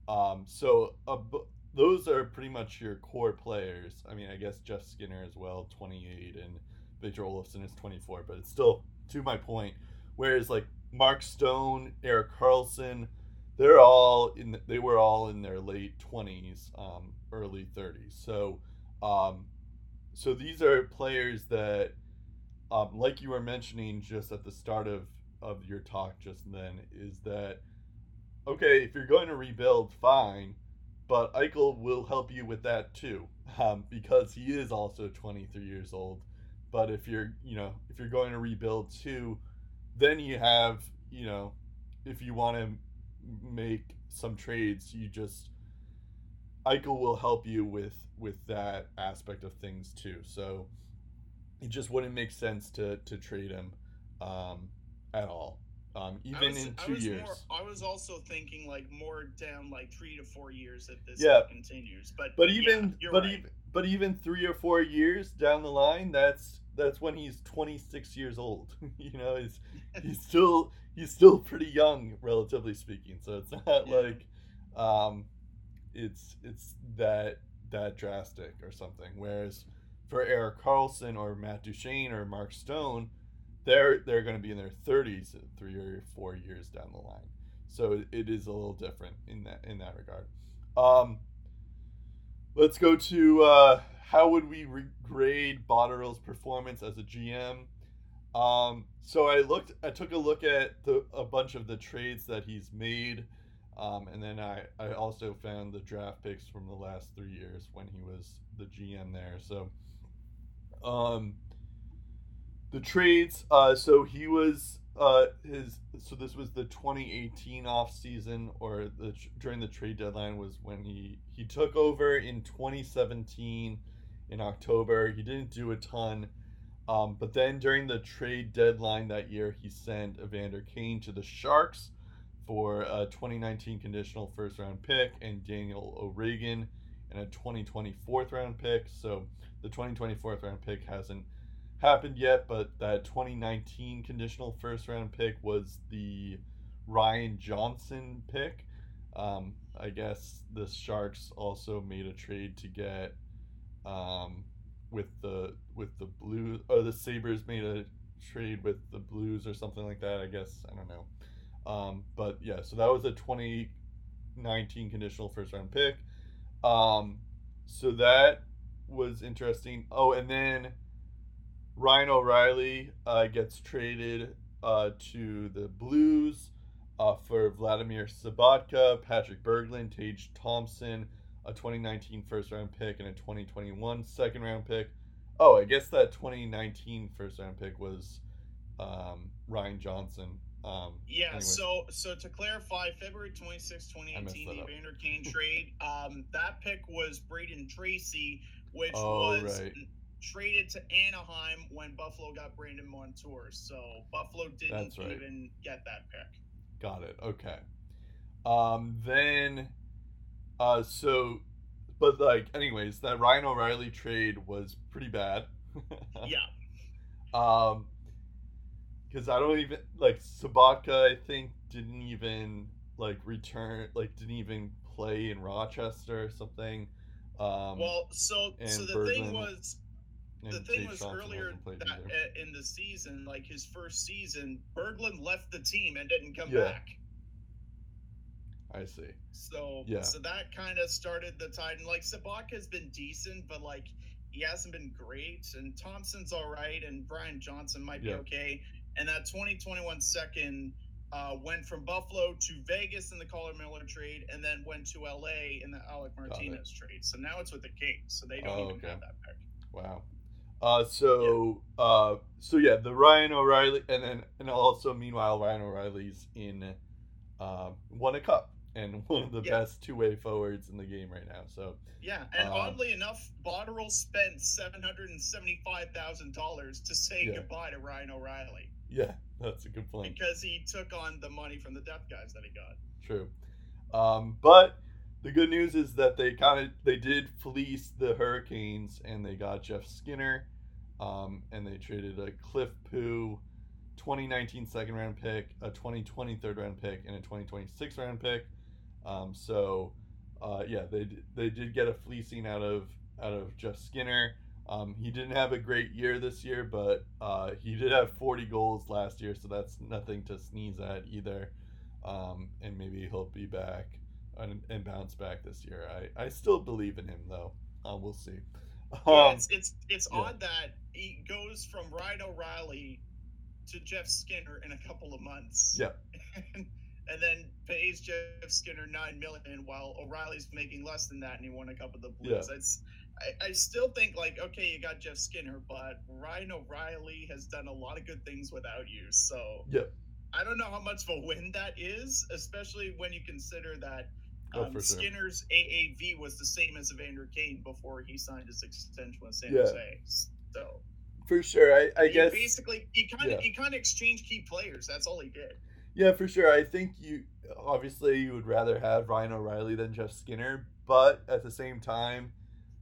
[SPEAKER 3] Um, so ab- those are pretty much your core players. I mean, I guess Jeff Skinner as well, 28, and Victor Olofsson is 24, but it's still to my point. Whereas like Mark Stone, Erik Karlsson, they're all in. The, they were all in their late 20s, um, early 30s. So, um, so these are players that, um, like you were mentioning just at the start of of your talk just then, is that okay? If you're going to rebuild, fine but Eichel will help you with that too, [LAUGHS] um, because he is also 23 years old. But if you're, you know, if you're going to rebuild too, then you have, you know, if you want to make some trades, you just Eichel will help you with with that aspect of things too. So it just wouldn't make sense to to trade him um, at all, um,
[SPEAKER 2] I
[SPEAKER 3] even
[SPEAKER 2] was-
[SPEAKER 3] in
[SPEAKER 2] I
[SPEAKER 3] two
[SPEAKER 2] was
[SPEAKER 3] years.
[SPEAKER 2] More, I was also thinking like more down like three to four years if this
[SPEAKER 3] Yeah.
[SPEAKER 2] continues. But
[SPEAKER 3] But
[SPEAKER 2] yeah,
[SPEAKER 3] even,
[SPEAKER 2] you're
[SPEAKER 3] but
[SPEAKER 2] right.
[SPEAKER 3] even, but even three or four years down the line, that's that's when he's 26 years old. [LAUGHS] you know, he's [LAUGHS] he's still he's still pretty young, relatively speaking. So it's [LAUGHS] not
[SPEAKER 2] Yeah.
[SPEAKER 3] like um, it's it's that that drastic or something. Whereas for Erik Karlsson or Matt Duchene or Mark Stone, they're they're going to be in their 30s three or four years down the line. So it is a little different in that in that regard. Um, let's go to uh, how would we re- grade Botterill's performance as a GM? Um, so I looked, I took a look at the, a bunch of the trades that he's made, um, and then I, I also found the draft picks from the last three years when he was the GM there. So, um, the trades. Uh, so he was uh his. So this was the 2018 off season, or the during the trade deadline was when he he took over in 2017 in October. He didn't do a ton. Um, but then during the trade deadline that year, he sent Evander Kane to the Sharks for a 2019 conditional first round pick and Daniel O'Regan and a 2020 fourth round pick. So the 2020 fourth round pick hasn't happened yet, but that 2019 conditional first round pick was the Ryan Johnson pick. Um, I guess the Sharks also made a trade to get um, with the with the Blues or the Sabres made a trade with the Blues or something like that. I guess I don't know. Um, but yeah, so that was a 2019 conditional first round pick. Um, so that was interesting. Oh, and then Ryan O'Reilly uh, gets traded uh, to the Blues uh, for Vladimir Sobotka, Patrick Berglund, Tage Thompson, a 2019 first round pick, and a 2021 second round pick. Oh, I guess that 2019 first round pick was um, Ryan Johnson. Um,
[SPEAKER 2] Yeah, so so to clarify, February 26, 2018, the
[SPEAKER 3] up.
[SPEAKER 2] Evander Kane trade, um, that pick was Brayden Tracey, which
[SPEAKER 3] Oh,
[SPEAKER 2] was
[SPEAKER 3] right.
[SPEAKER 2] traded to Anaheim when Buffalo got Brandon Montour. So Buffalo didn't
[SPEAKER 3] right.
[SPEAKER 2] even get that pick.
[SPEAKER 3] Got it. Okay. Um, then, uh, so, but like, anyways, that Ryan O'Reilly trade was pretty bad. [LAUGHS]
[SPEAKER 2] Yeah.
[SPEAKER 3] Um, because I don't even like Sobotka. I think didn't even like return, like didn't even play in Rochester or something. Um,
[SPEAKER 2] Well, so so the thing was the thing
[SPEAKER 3] Tage
[SPEAKER 2] was
[SPEAKER 3] Thompson
[SPEAKER 2] earlier that uh, in the season, like his first season, Berglund left the team and didn't come
[SPEAKER 3] Yeah.
[SPEAKER 2] back.
[SPEAKER 3] I see.
[SPEAKER 2] So
[SPEAKER 3] Yeah.
[SPEAKER 2] so that kind of started the tide. And like Sobotka's been decent, but like he hasn't been great. And Thompson's all right, and Brian Johnson might be
[SPEAKER 3] Yeah.
[SPEAKER 2] okay. And that 2021 second uh, went from Buffalo to Vegas in the Colin Miller trade, and then went to LA in the Alec. Martinez trade. So now it's with the Kings, so they don't
[SPEAKER 3] Oh,
[SPEAKER 2] even
[SPEAKER 3] okay.
[SPEAKER 2] have that pick.
[SPEAKER 3] Wow. Uh, so uh, so yeah, the Ryan O'Reilly, and then and also meanwhile Ryan O'Reilly's in uh, won a cup and [LAUGHS] one of the
[SPEAKER 2] Yeah.
[SPEAKER 3] best two way forwards in the game right now. So
[SPEAKER 2] Yeah, and
[SPEAKER 3] Um,
[SPEAKER 2] oddly enough, Botterill spent seven hundred and seventy-five thousand dollars to say
[SPEAKER 3] Yeah.
[SPEAKER 2] goodbye to Ryan O'Reilly
[SPEAKER 3] yeah, that's a good point.
[SPEAKER 2] because he took on the money from the depth guys that he got.
[SPEAKER 3] True. Um, but the good news is that they kind of they did fleece the Hurricanes and they got Jeff Skinner, um, and they traded a Cliff Pu, 2019 second round pick, a 2020 third round pick, and a 2026 round pick. Um, so uh, yeah, they they did get a fleecing out of out of Jeff Skinner. Um, he didn't have a great year this year, but uh, he did have 40 goals last year, so that's nothing to sneeze at either. Um, and maybe he'll be back and, and bounce back this year. I, I still believe in him though. Uh, we'll see.
[SPEAKER 2] Yeah,
[SPEAKER 3] Um,
[SPEAKER 2] it's it's it's
[SPEAKER 3] yeah.
[SPEAKER 2] odd that he goes from Ryan O'Reilly to Jeff Skinner in a couple of months.
[SPEAKER 3] Yeah. [LAUGHS]
[SPEAKER 2] and then pays Jeff Skinner nine million while O'Reilly's making less than that and he won a couple of the Blues. It's I, I still think like okay you got Jeff Skinner, but Ryan O'Reilly has done a lot of good things without you. So
[SPEAKER 3] Yeah.
[SPEAKER 2] I don't know how much of a win that is, especially when you consider that
[SPEAKER 3] Oh,
[SPEAKER 2] um,
[SPEAKER 3] sure.
[SPEAKER 2] Skinner's AAV was the same as Evander Kane before he signed his extension with San
[SPEAKER 3] Yeah.
[SPEAKER 2] Jose. So
[SPEAKER 3] for sure. I, I guess
[SPEAKER 2] basically he kind
[SPEAKER 3] yeah.
[SPEAKER 2] of he kind of exchanged key players. That's all he did.
[SPEAKER 3] Yeah, for sure. I think you obviously you would rather have Ryan O'Reilly than Jeff Skinner, but at the same time,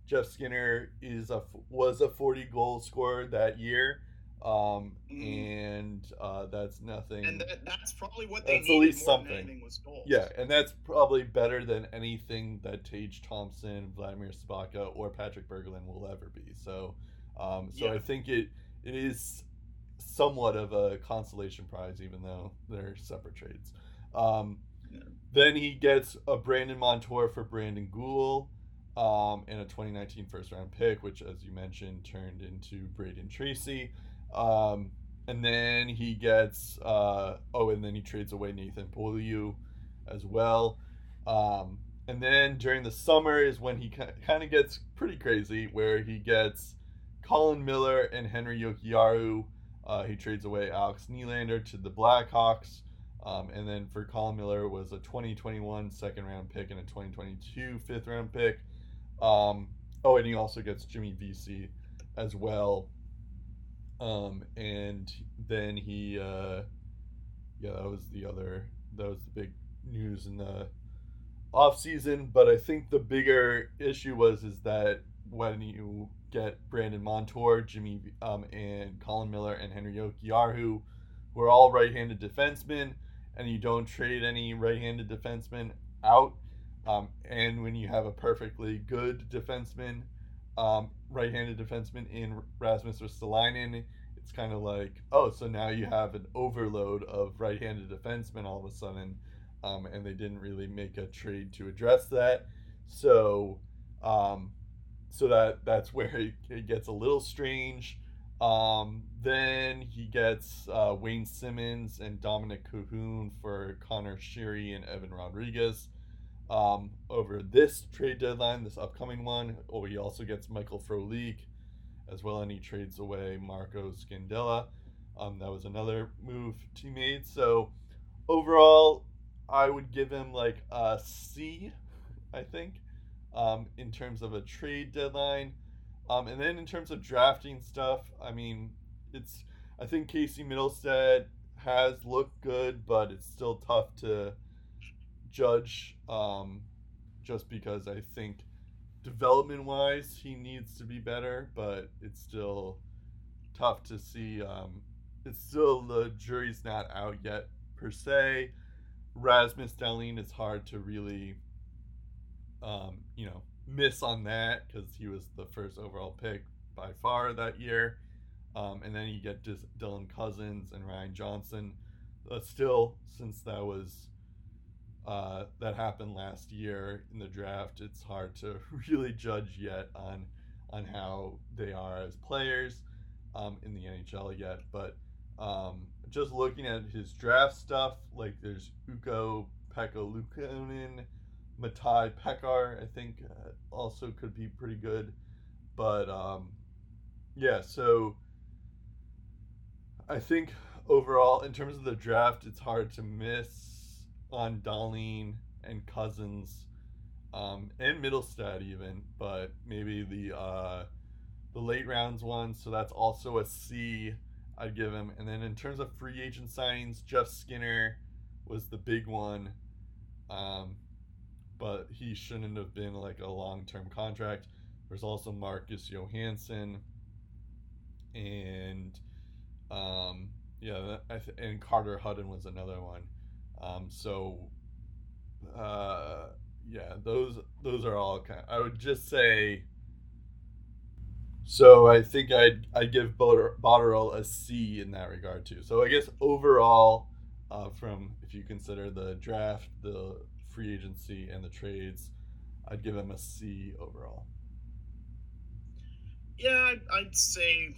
[SPEAKER 3] Jeff Skinner is a was a 40 goal scorer that year. Um,
[SPEAKER 2] Mhm.
[SPEAKER 3] and uh, that's nothing.
[SPEAKER 2] And that, that's probably what they
[SPEAKER 3] That's at least something.
[SPEAKER 2] than was goals.
[SPEAKER 3] Yeah, and that's probably better than anything that Tage Thompson, Vladimir Sobotka, or Patrick Berglund will ever be. So, um, so I think it it is somewhat of a consolation prize, even though they're separate trades. Um,
[SPEAKER 2] Yeah.
[SPEAKER 3] Then he gets a Brandon Montour for Brandon Guhle, um, and a 2019 first round pick, which, as you mentioned, turned into Brayden Tracey. Um, and then he gets uh, oh, and then he trades away Nathan Beaulieu as well. Um, and then during the summer is when he kind of gets pretty crazy, where he gets Colin Miller and Henri Jokiharju. Uh, he trades away Alex Nylander to the Blackhawks. Um, and then for Colin Miller was a 2021 second round pick and a 2022 fifth round pick. Um, oh, and he also gets Jimmy Vesey as well. Um, and then he, uh, yeah, that was the other, that was the big news in the off season. But I think the bigger issue was is that when you get Brandon Montour, Jimmy, um, and Colin Miller and Henri Jokiharju, who are all right-handed defensemen, and you don't trade any right-handed defensemen out, um, and when you have a perfectly good defenseman, um, right-handed defenseman in Rasmus Ristolainen, it's kind of like, oh, so now you have an overload of right-handed defensemen all of a sudden, um, and they didn't really make a trade to address that. So, um, so that that's [LAUGHS] where it, it gets a little strange. Um, then he gets uh, Wayne Simmonds and Dominik Kahun for Connor Sheary and Evan Rodrigues. Um, over this trade deadline, this upcoming one, oh, he also gets Michael Frolik as well, and he trades away Marco Scandella. Um, that was another move he made. So overall, I would give him like a C, I think, um, in terms of a trade deadline. Um, and then in terms of drafting stuff, I mean, it's I think Casey Mittelstadt has looked good, but it's still tough to judge um, just because I think development wise he needs to be better, but it's still tough to see. Um, it's still the jury's not out yet per se. Rasmus Dahlin, it's hard to really, um, you know, miss on that because he was the first overall pick by far that year. Um, and then you get Dylan Cozens and Ryan Johnson. Uh, still, since that was uh, that happened last year in the draft, it's hard to [LAUGHS] really judge yet on on how they are as players um, in the NHL yet. But um, just looking at his draft stuff, like there's Uko Pekka Matej Pekar, I think uh, also could be pretty good. But um, yeah, so I think overall, in terms of the draft, it's hard to miss on Dahlin and Cozens um, and Mittelstadt even, but maybe the uh, the late rounds one. So that's also a C. I'd give him. And then in terms of free agent signings, Jeff Skinner was the big one, um, but he shouldn't have been like a long term contract. There's also Marcus Johansson and um, yeah, and Carter Hutton was another one. Um, so uh, yeah, those those are all kind. I would just say. So I think I'd I'd give Botter- Botterill a C in that regard too. So I guess overall, uh, from if you consider the draft, the free agency, and the trades, I'd give him a C overall.
[SPEAKER 2] Yeah, I'd, I'd say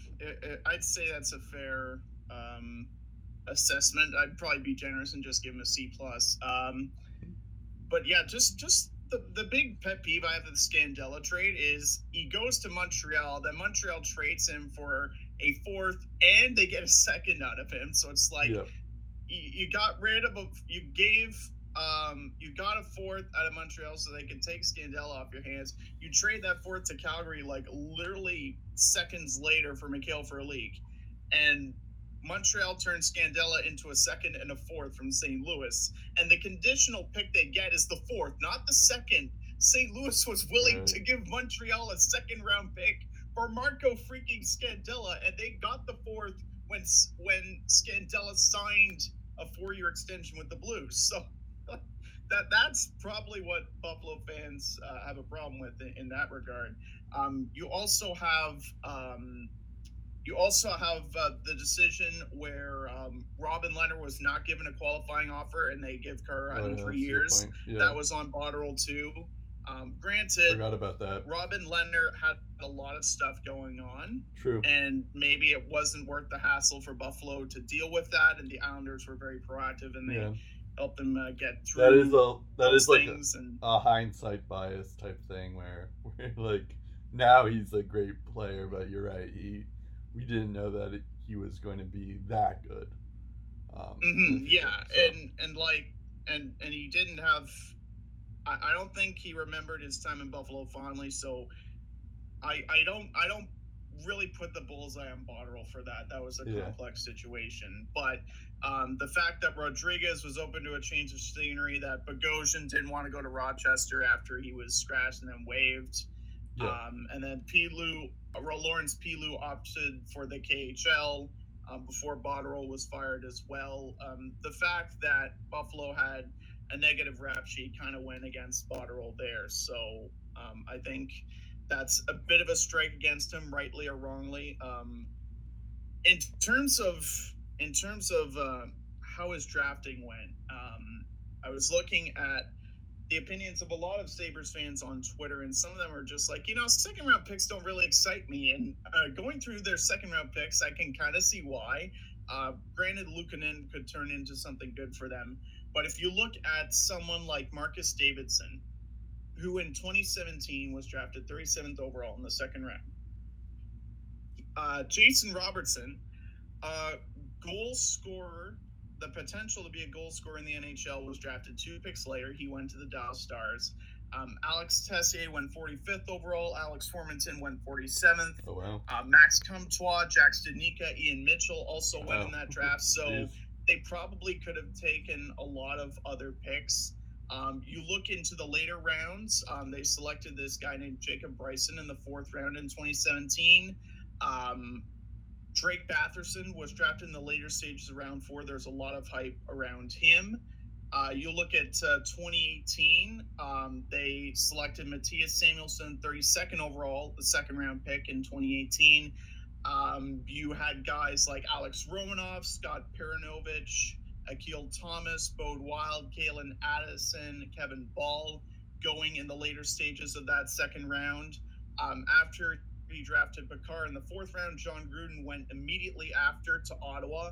[SPEAKER 2] I'd say that's a fair um, assessment. I'd probably be generous and just give him a C plus. Um, but yeah, just just the, the big pet peeve I have with the Scandella trade is he goes to Montreal, then Montreal trades him for a fourth, and they get a second out of him. So it's like
[SPEAKER 3] yeah.
[SPEAKER 2] you, you got rid of a you gave um you got a fourth out of Montreal so they could take Scandella off your hands. You trade that fourth to Calgary like literally seconds later for Michael Frolik. And Montreal turns Scandella into a second and a fourth from St. Louis. And the conditional pick they get is the fourth, not the second St. Louis was willing
[SPEAKER 3] Right.
[SPEAKER 2] to give Montreal a second round pick for Marco freaking Scandella, and they got the fourth when when Scandella signed a four year extension with the Blues. So [LAUGHS] that that's probably what Buffalo fans uh, have a problem with in, in that regard. Um, you also have um, you also have uh, the decision where um, Robin Lehner was not given a qualifying offer, and they give Carter
[SPEAKER 3] Oh,
[SPEAKER 2] Hutton three
[SPEAKER 3] good
[SPEAKER 2] years.
[SPEAKER 3] Yeah,
[SPEAKER 2] That was on Botterill too. Um, granted,
[SPEAKER 3] forgot about that.
[SPEAKER 2] Robin Lehner had a lot of stuff going on,
[SPEAKER 3] True.
[SPEAKER 2] and maybe it wasn't worth the hassle for Buffalo to deal with that. And the Islanders were very proactive, and they
[SPEAKER 3] Yeah,
[SPEAKER 2] helped them uh, get through.
[SPEAKER 3] that is a that is like a,
[SPEAKER 2] and
[SPEAKER 3] a hindsight bias type thing where, [LAUGHS] where like now he's a great player, but you're right. He we didn't know that it, he was going to be that good. Um,
[SPEAKER 2] Mhm, yeah,
[SPEAKER 3] so.
[SPEAKER 2] and and like and and he didn't have. I, I don't think he remembered his time in Buffalo fondly, so I I don't I don't really put the bullseye on Botterill for that. That was a
[SPEAKER 3] Yeah.
[SPEAKER 2] complex situation, but um, the fact that Rodrigues was open to a change of scenery, that Bogosian didn't want to go to Rochester after he was scratched and then waived,
[SPEAKER 3] yeah,
[SPEAKER 2] um, and then Pilut, uh, Lawrence Pilut opted for the KHL um, before Botterill was fired as well. Um, the fact that Buffalo had a negative rap sheet kind of went against Botterill there. So um, I think that's a bit of a strike against him, rightly or wrongly. Um, in terms of in terms of uh, how his drafting went, um, I was looking at the opinions of a lot of Sabres fans on Twitter, and some of them are just like, you know, second round picks don't really excite me. And uh, going through their second round picks, I can kind of see why. Uh, granted, Luukkonen could turn into something good for them. But if you look at someone like Marcus Davidsson, who in 2017 was drafted 37th overall in the second round, uh, Jason Robertson, uh, goal scorer, the potential to be a goal scorer in the NHL, was drafted two picks later. He went to the Dallas Stars. Um, Alex Tessier went 45th overall. Alex Formenton went 47th.
[SPEAKER 3] oh wow,
[SPEAKER 2] Uh, Max Comtois, Jack Studnicka, Ian Mitchell also went in that draft. [LAUGHS] So they probably could have taken a lot of other picks. Um, you look into the later rounds, um, they selected this guy named Jacob Bryson in the fourth round in 2017. Um, Drake Batherson was drafted in the later stages of round four. There's a lot of hype around him. Uh, you look at uh, 2018, um, they selected Mattias Samuelsson, 32nd overall, the second round pick in 2018. Um, you had guys like Alex Romanov, Scott Perunovich, Akil Thomas, Bode Wilde, Calen Addison, Kevin Bahl going in the later stages of that second round. Um, after he drafted Pekar in the fourth round, John Gruden went immediately after to Ottawa.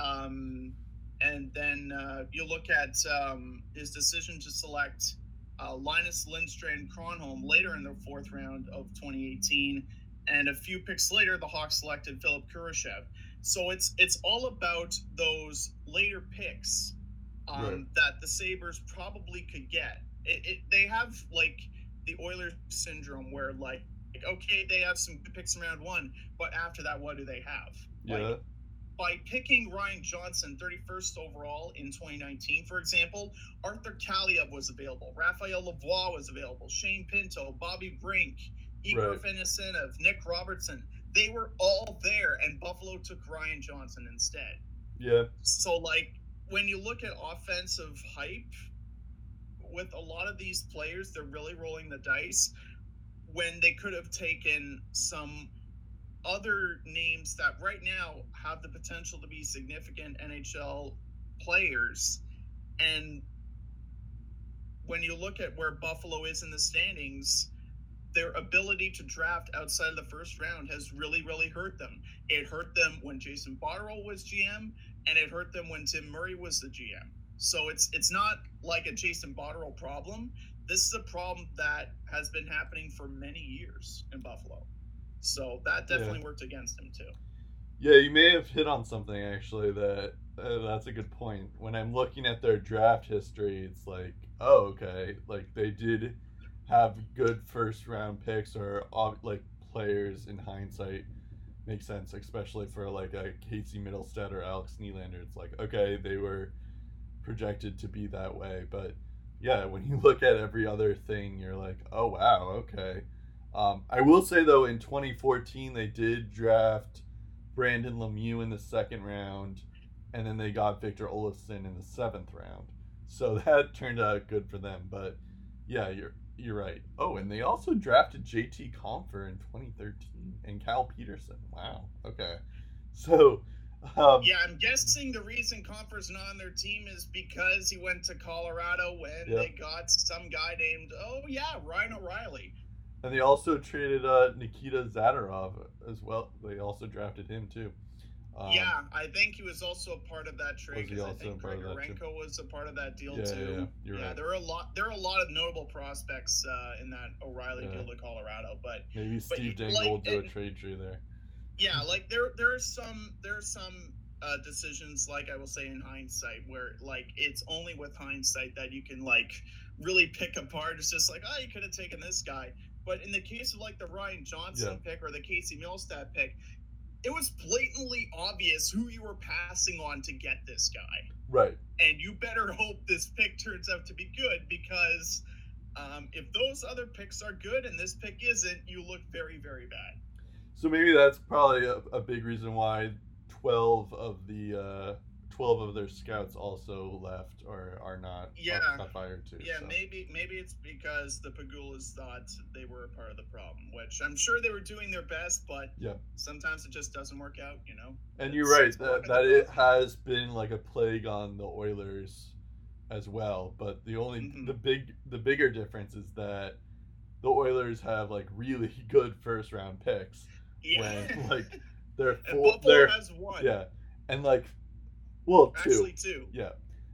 [SPEAKER 2] Um, and then uh, you look at um, his decision to select uh, Linus Lindstrand Cronholm later in the fourth round of 2018. And a few picks later, the Hawks selected Philipp Kurashev. So it's it's all about those later picks um,
[SPEAKER 3] Right.
[SPEAKER 2] that the Sabres probably could get. It, it, they have like the Oilers syndrome where like, like, okay, they have some good picks in round one, but after that, what do they have? Like,
[SPEAKER 3] yeah,
[SPEAKER 2] by picking Ryan Johnson 31st overall in 2019, for example, Arthur Kaliyev was available, Raphael Lavoie was available, Shane Pinto, Bobby Brink, Igor
[SPEAKER 3] Right.
[SPEAKER 2] Finisinov, Nick Robertson. They were all there, and Buffalo took Ryan Johnson instead.
[SPEAKER 3] yeah,
[SPEAKER 2] So, like, when you look at offensive hype, with a lot of these players, they're really rolling the dice when they could have taken some other names that right now have the potential to be significant NHL players. And when you look at where Buffalo is in the standings, their ability to draft outside of the first round has really, really hurt them. It hurt them when Jason Botterill was GM, and it hurt them when Tim Murray was the GM. So it's it's not like a Jason Botterill problem. This is a problem that has been happening for many years in Buffalo. So that definitely worked against him too.
[SPEAKER 3] yeah. You may have hit on something actually that uh, that's a good point. When I'm looking at their draft history, it's like, oh, okay, like they did have good first round picks or like players in hindsight makes sense, especially for like a Casey Mittelstadt or Alex Nylander. It's like, okay, they were projected to be that way, but yeah, when you [LAUGHS] look at every other thing, you're like, oh wow, okay. Um, I will say though, in 2014 they did draft Brandon Lemieux in the second round, and then they got Victor Olofsson in the seventh round. So [LAUGHS] that turned out good for them. But yeah, you're you're right. Oh, and they also drafted JT Compher in 2013 and Cal Petersen. Wow. Okay. [LAUGHS] So um,
[SPEAKER 2] yeah, I'm guessing the reason Compher's not on their team is because he went to Colorado when
[SPEAKER 3] Yeah.
[SPEAKER 2] they got some guy named oh yeah Ryan O'Reilly.
[SPEAKER 3] And they also traded uh, Nikita Zadorov as well. They also drafted him too. Um,
[SPEAKER 2] yeah, I think he was also a part of that trade because I think
[SPEAKER 3] a part of that,
[SPEAKER 2] was a part of that deal
[SPEAKER 3] Yeah, yeah,
[SPEAKER 2] too.
[SPEAKER 3] yeah, you're right.
[SPEAKER 2] there are a lot. There are a lot of notable prospects uh, in that O'Reilly
[SPEAKER 3] Yeah.
[SPEAKER 2] deal to Colorado, but
[SPEAKER 3] Maybe Steve Dangle
[SPEAKER 2] like,
[SPEAKER 3] will do a trade tree there.
[SPEAKER 2] Yeah, like there there are some there are some uh, decisions like I will say in hindsight where like it's only with hindsight that you can like really pick apart. It's just like oh you could have taken this guy, but in the case of like the Ryan Johnson pick or the Casey Mittelstadt pick, it was blatantly obvious who you were passing on to get this guy,
[SPEAKER 3] Right.
[SPEAKER 2] and you better hope this pick turns out to be good because. Um, if those other picks are good and this pick isn't, you look very, very bad.
[SPEAKER 3] So maybe that's probably a, a big reason why 12 of the uh, 12 of their scouts also left or are not
[SPEAKER 2] Yeah.
[SPEAKER 3] fired too.
[SPEAKER 2] Yeah,
[SPEAKER 3] so.
[SPEAKER 2] maybe maybe it's because the Pegulas thought they were a part of the problem, which I'm sure they were doing their best, but
[SPEAKER 3] Yeah.
[SPEAKER 2] sometimes it just doesn't work out, you know.
[SPEAKER 3] And you're right
[SPEAKER 2] it's
[SPEAKER 3] that, that it has been like a plague on the Oilers as well. But the only
[SPEAKER 2] Mhm.
[SPEAKER 3] the big the bigger difference is that the Oilers have like really [LAUGHS] good first round picks.
[SPEAKER 2] Yeah.
[SPEAKER 3] when, [LAUGHS] like, They're full.
[SPEAKER 2] Buffalo
[SPEAKER 3] They're
[SPEAKER 2] has one.
[SPEAKER 3] yeah, and like well two.
[SPEAKER 2] Actually, two.
[SPEAKER 3] yeah.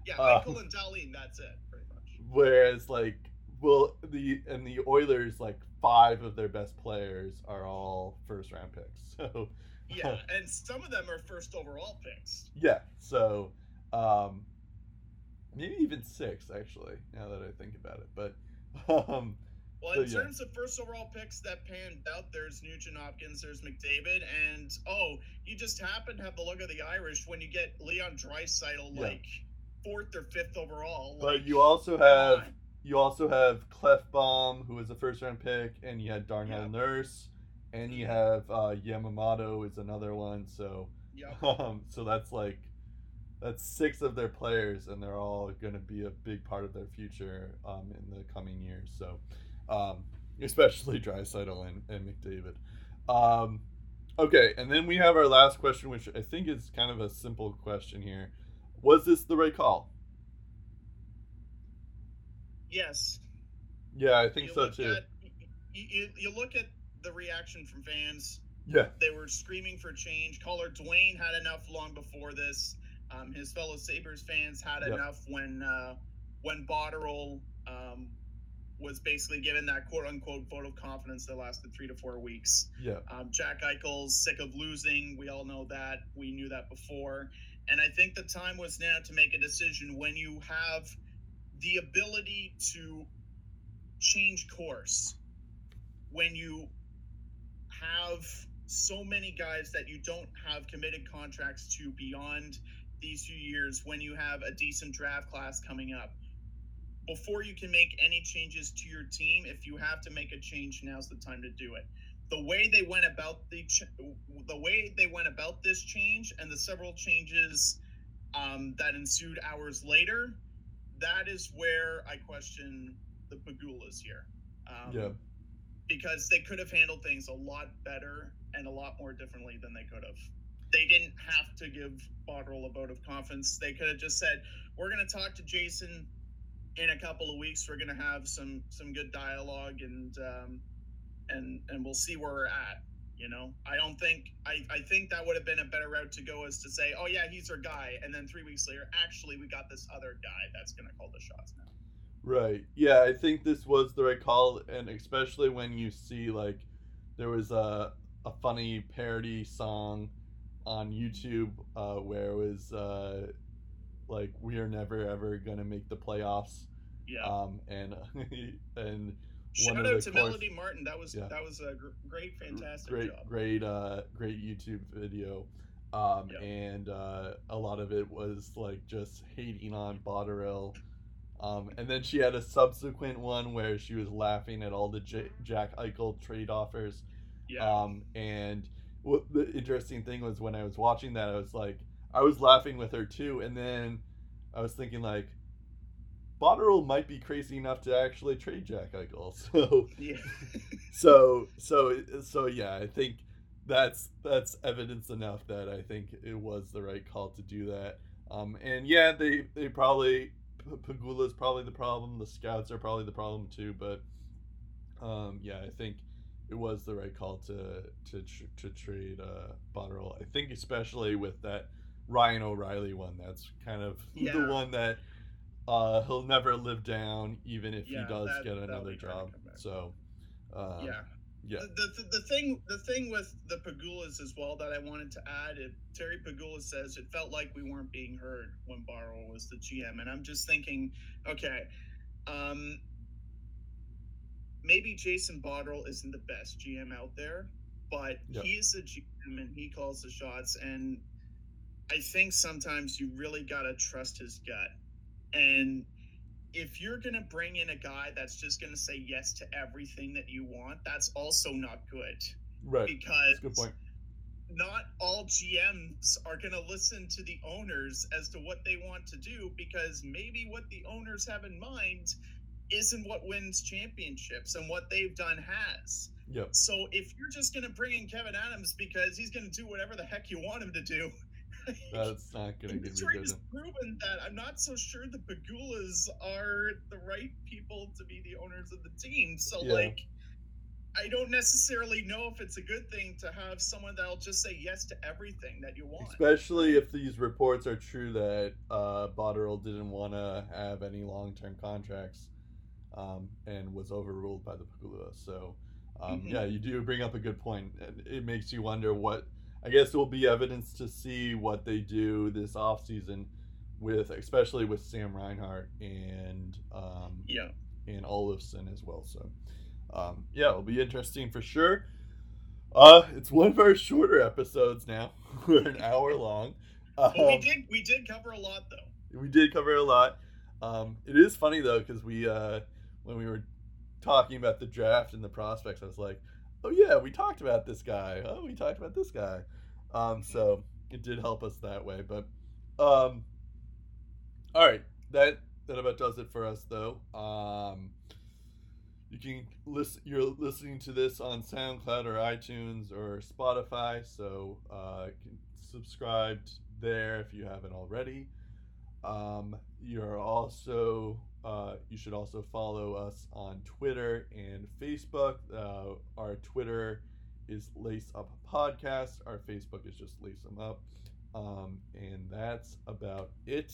[SPEAKER 2] Yeah,
[SPEAKER 3] Uh,
[SPEAKER 2] Michael and Dahlin. That's it, pretty much.
[SPEAKER 3] Whereas like well the and the Oilers like five of their best players are all first round picks. [LAUGHS] So
[SPEAKER 2] Yeah, and some of them are first overall picks.
[SPEAKER 3] yeah, so um maybe even six actually, now that I think about it. But [LAUGHS] um
[SPEAKER 2] Well,
[SPEAKER 3] So,
[SPEAKER 2] in
[SPEAKER 3] yeah.
[SPEAKER 2] terms of first overall picks that panned out, there's Nugent Hopkins, there's McDavid, and oh, you just happen to have the look of the Irish when you get Leon Draisaitl
[SPEAKER 3] Yeah.
[SPEAKER 2] like fourth or fifth overall.
[SPEAKER 3] but you also have you also have Klefbom, who was a first round pick, and you had Darnell
[SPEAKER 2] Yeah.
[SPEAKER 3] Nurse, and you have uh, Yamamoto is another one. So [LAUGHS] um, so that's like that's six of their players, and they're all going to be a big part of their future um, in the coming years. So um, especially [LAUGHS] Draisaitl and, and McDavid. Um, okay, and then we have our last question, which I think is kind of a simple question here. Was this the right call?
[SPEAKER 2] Yes.
[SPEAKER 3] Yeah, I think
[SPEAKER 2] you
[SPEAKER 3] so too.
[SPEAKER 2] At, you, you, you look at the reaction from fans.
[SPEAKER 3] Yeah,
[SPEAKER 2] They were screaming for change. Caller Dwayne had enough long before this. Um, his fellow Sabres fans had
[SPEAKER 3] Yep.
[SPEAKER 2] enough when uh, when Botterill um, was basically given that quote unquote vote of confidence that lasted three to four weeks.
[SPEAKER 3] yeah,
[SPEAKER 2] Um, Jack Eichel's sick of losing. We all know that. We knew that before. And I think the time was now to make a decision when you have the ability to change course, when you have so many guys that you don't have committed contracts to beyond these few years, when you have a decent draft class coming up. Before you can make any changes to your team, if you have to make a change, now's the time to do it the way they went about the ch- the way they went about this change and the several changes um, that ensued hours later, that is where I question the Pegulas here. Um,
[SPEAKER 3] yeah,
[SPEAKER 2] because they could have handled things a lot better and a lot more differently than they could have. They didn't have to give Botterill a vote of confidence. They could have just said, "We're going to talk to Jason in a couple of weeks. We're going to have some some good dialogue and um, and and we'll see where we're at." You know, I don't think I, I think that would have been a better route to go is to say, "Oh yeah, he's our guy," and then three weeks later, actually, we got this other guy that's going to call the shots now.
[SPEAKER 3] right. Yeah, I think this was the right call, and especially when you see like there was a a funny parody song on YouTube uh, where it was uh, like we are never ever gonna make the playoffs,
[SPEAKER 2] Yeah.
[SPEAKER 3] um, and [LAUGHS] and
[SPEAKER 2] Shout
[SPEAKER 3] one
[SPEAKER 2] out
[SPEAKER 3] of
[SPEAKER 2] to
[SPEAKER 3] course-
[SPEAKER 2] Melody Martin. That was
[SPEAKER 3] Yeah.
[SPEAKER 2] that was a gr- great, fantastic
[SPEAKER 3] great
[SPEAKER 2] job.
[SPEAKER 3] great uh great youtube video um
[SPEAKER 2] Yep.
[SPEAKER 3] and uh a lot of it was like just hating on Botterill Um, and then she had a subsequent one where she was laughing at all the J- Jack Eichel trade offers.
[SPEAKER 2] Yeah.
[SPEAKER 3] Um, and what the interesting thing was when I was watching that, I was like, I was laughing with her too, and then I was thinking like, Botterill might be crazy enough to actually trade Jack Eichel. [LAUGHS] So,
[SPEAKER 2] yeah. [LAUGHS]
[SPEAKER 3] so, so, so yeah, I think that's that's evidence enough that I think it was the right call to do that. Um, and yeah, they they probably Pegula is probably the problem. The scouts are probably the problem too. But um, yeah, I think it was the right call to to to trade uh, Botterill. I think especially with that Ryan O'Reilly one. That's kind of
[SPEAKER 2] Yeah.
[SPEAKER 3] the one that uh, he'll never live down, even if
[SPEAKER 2] Yeah,
[SPEAKER 3] he does
[SPEAKER 2] that-
[SPEAKER 3] get another
[SPEAKER 2] be hard to
[SPEAKER 3] job. So um,
[SPEAKER 2] yeah.
[SPEAKER 3] yeah,
[SPEAKER 2] The, the, the thing the thing with the Pegulas as well that I wanted to add, it, Terry Pegula says it felt like we weren't being heard when Barrow was the GM, and I'm just thinking, okay, um, maybe Jason Botterill isn't the best GM out there, but
[SPEAKER 3] Yep.
[SPEAKER 2] he is a GM and he calls the shots, and I think sometimes you really gotta trust his gut, and if you're going to bring in a guy that's just going to say yes to everything that you want, that's also not good
[SPEAKER 3] right.
[SPEAKER 2] because
[SPEAKER 3] That's a good point.
[SPEAKER 2] not all GMs are going to listen to the owners as to what they want to do because maybe what the owners have in mind isn't what wins championships and what they've done has.
[SPEAKER 3] Yep.
[SPEAKER 2] So if you're just going to bring in Kevyn Adams because he's going to do whatever the heck you want him to do,
[SPEAKER 3] That's not gonna get me
[SPEAKER 2] Detroit has proven that I'm not so sure the Pegulas are the right people to be the owners of the team. So
[SPEAKER 3] Yeah.
[SPEAKER 2] like I don't necessarily know if it's a good thing to have someone that'll just say yes to everything that you want.
[SPEAKER 3] Especially if these reports are true that uh, Botterill didn't want to have any long-term contracts, um, and was overruled by the Pegula. So, um,
[SPEAKER 2] Mhm.
[SPEAKER 3] yeah, you do bring up a good point. It makes you wonder what. I guess it will be evidence to see what they do this offseason with, especially with Sam Reinhart and um,
[SPEAKER 2] yeah.
[SPEAKER 3] and Olofsson as well. So, um, yeah, it'll be interesting for sure. Uh, it's one of our shorter episodes now. [LAUGHS] We're an hour long. Um,
[SPEAKER 2] But we did we did cover a lot though.
[SPEAKER 3] we did cover a lot. Um, it is funny though because we uh, when we were talking about the draft and the prospects, I was like, "Oh yeah, we talked about this guy. Oh, we talked about this guy." Um, so it did help us that way. But um, all right, that that about does it for us though. Um, you can listen. You're listening to this on SoundCloud or iTunes or Spotify, so uh, subscribe there if you haven't already. Um, you're also uh, you should also follow us on Twitter and Facebook. Uh, our Twitter is Lace Up Podcast. Our Facebook is just Lace Them Up. Um, and that's about it.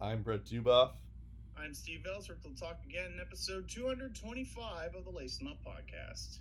[SPEAKER 3] I'm Brett Duboff.
[SPEAKER 2] I'm Steve Ellsworth. We'll talk again in episode 225 of the Lace 'em Up podcast.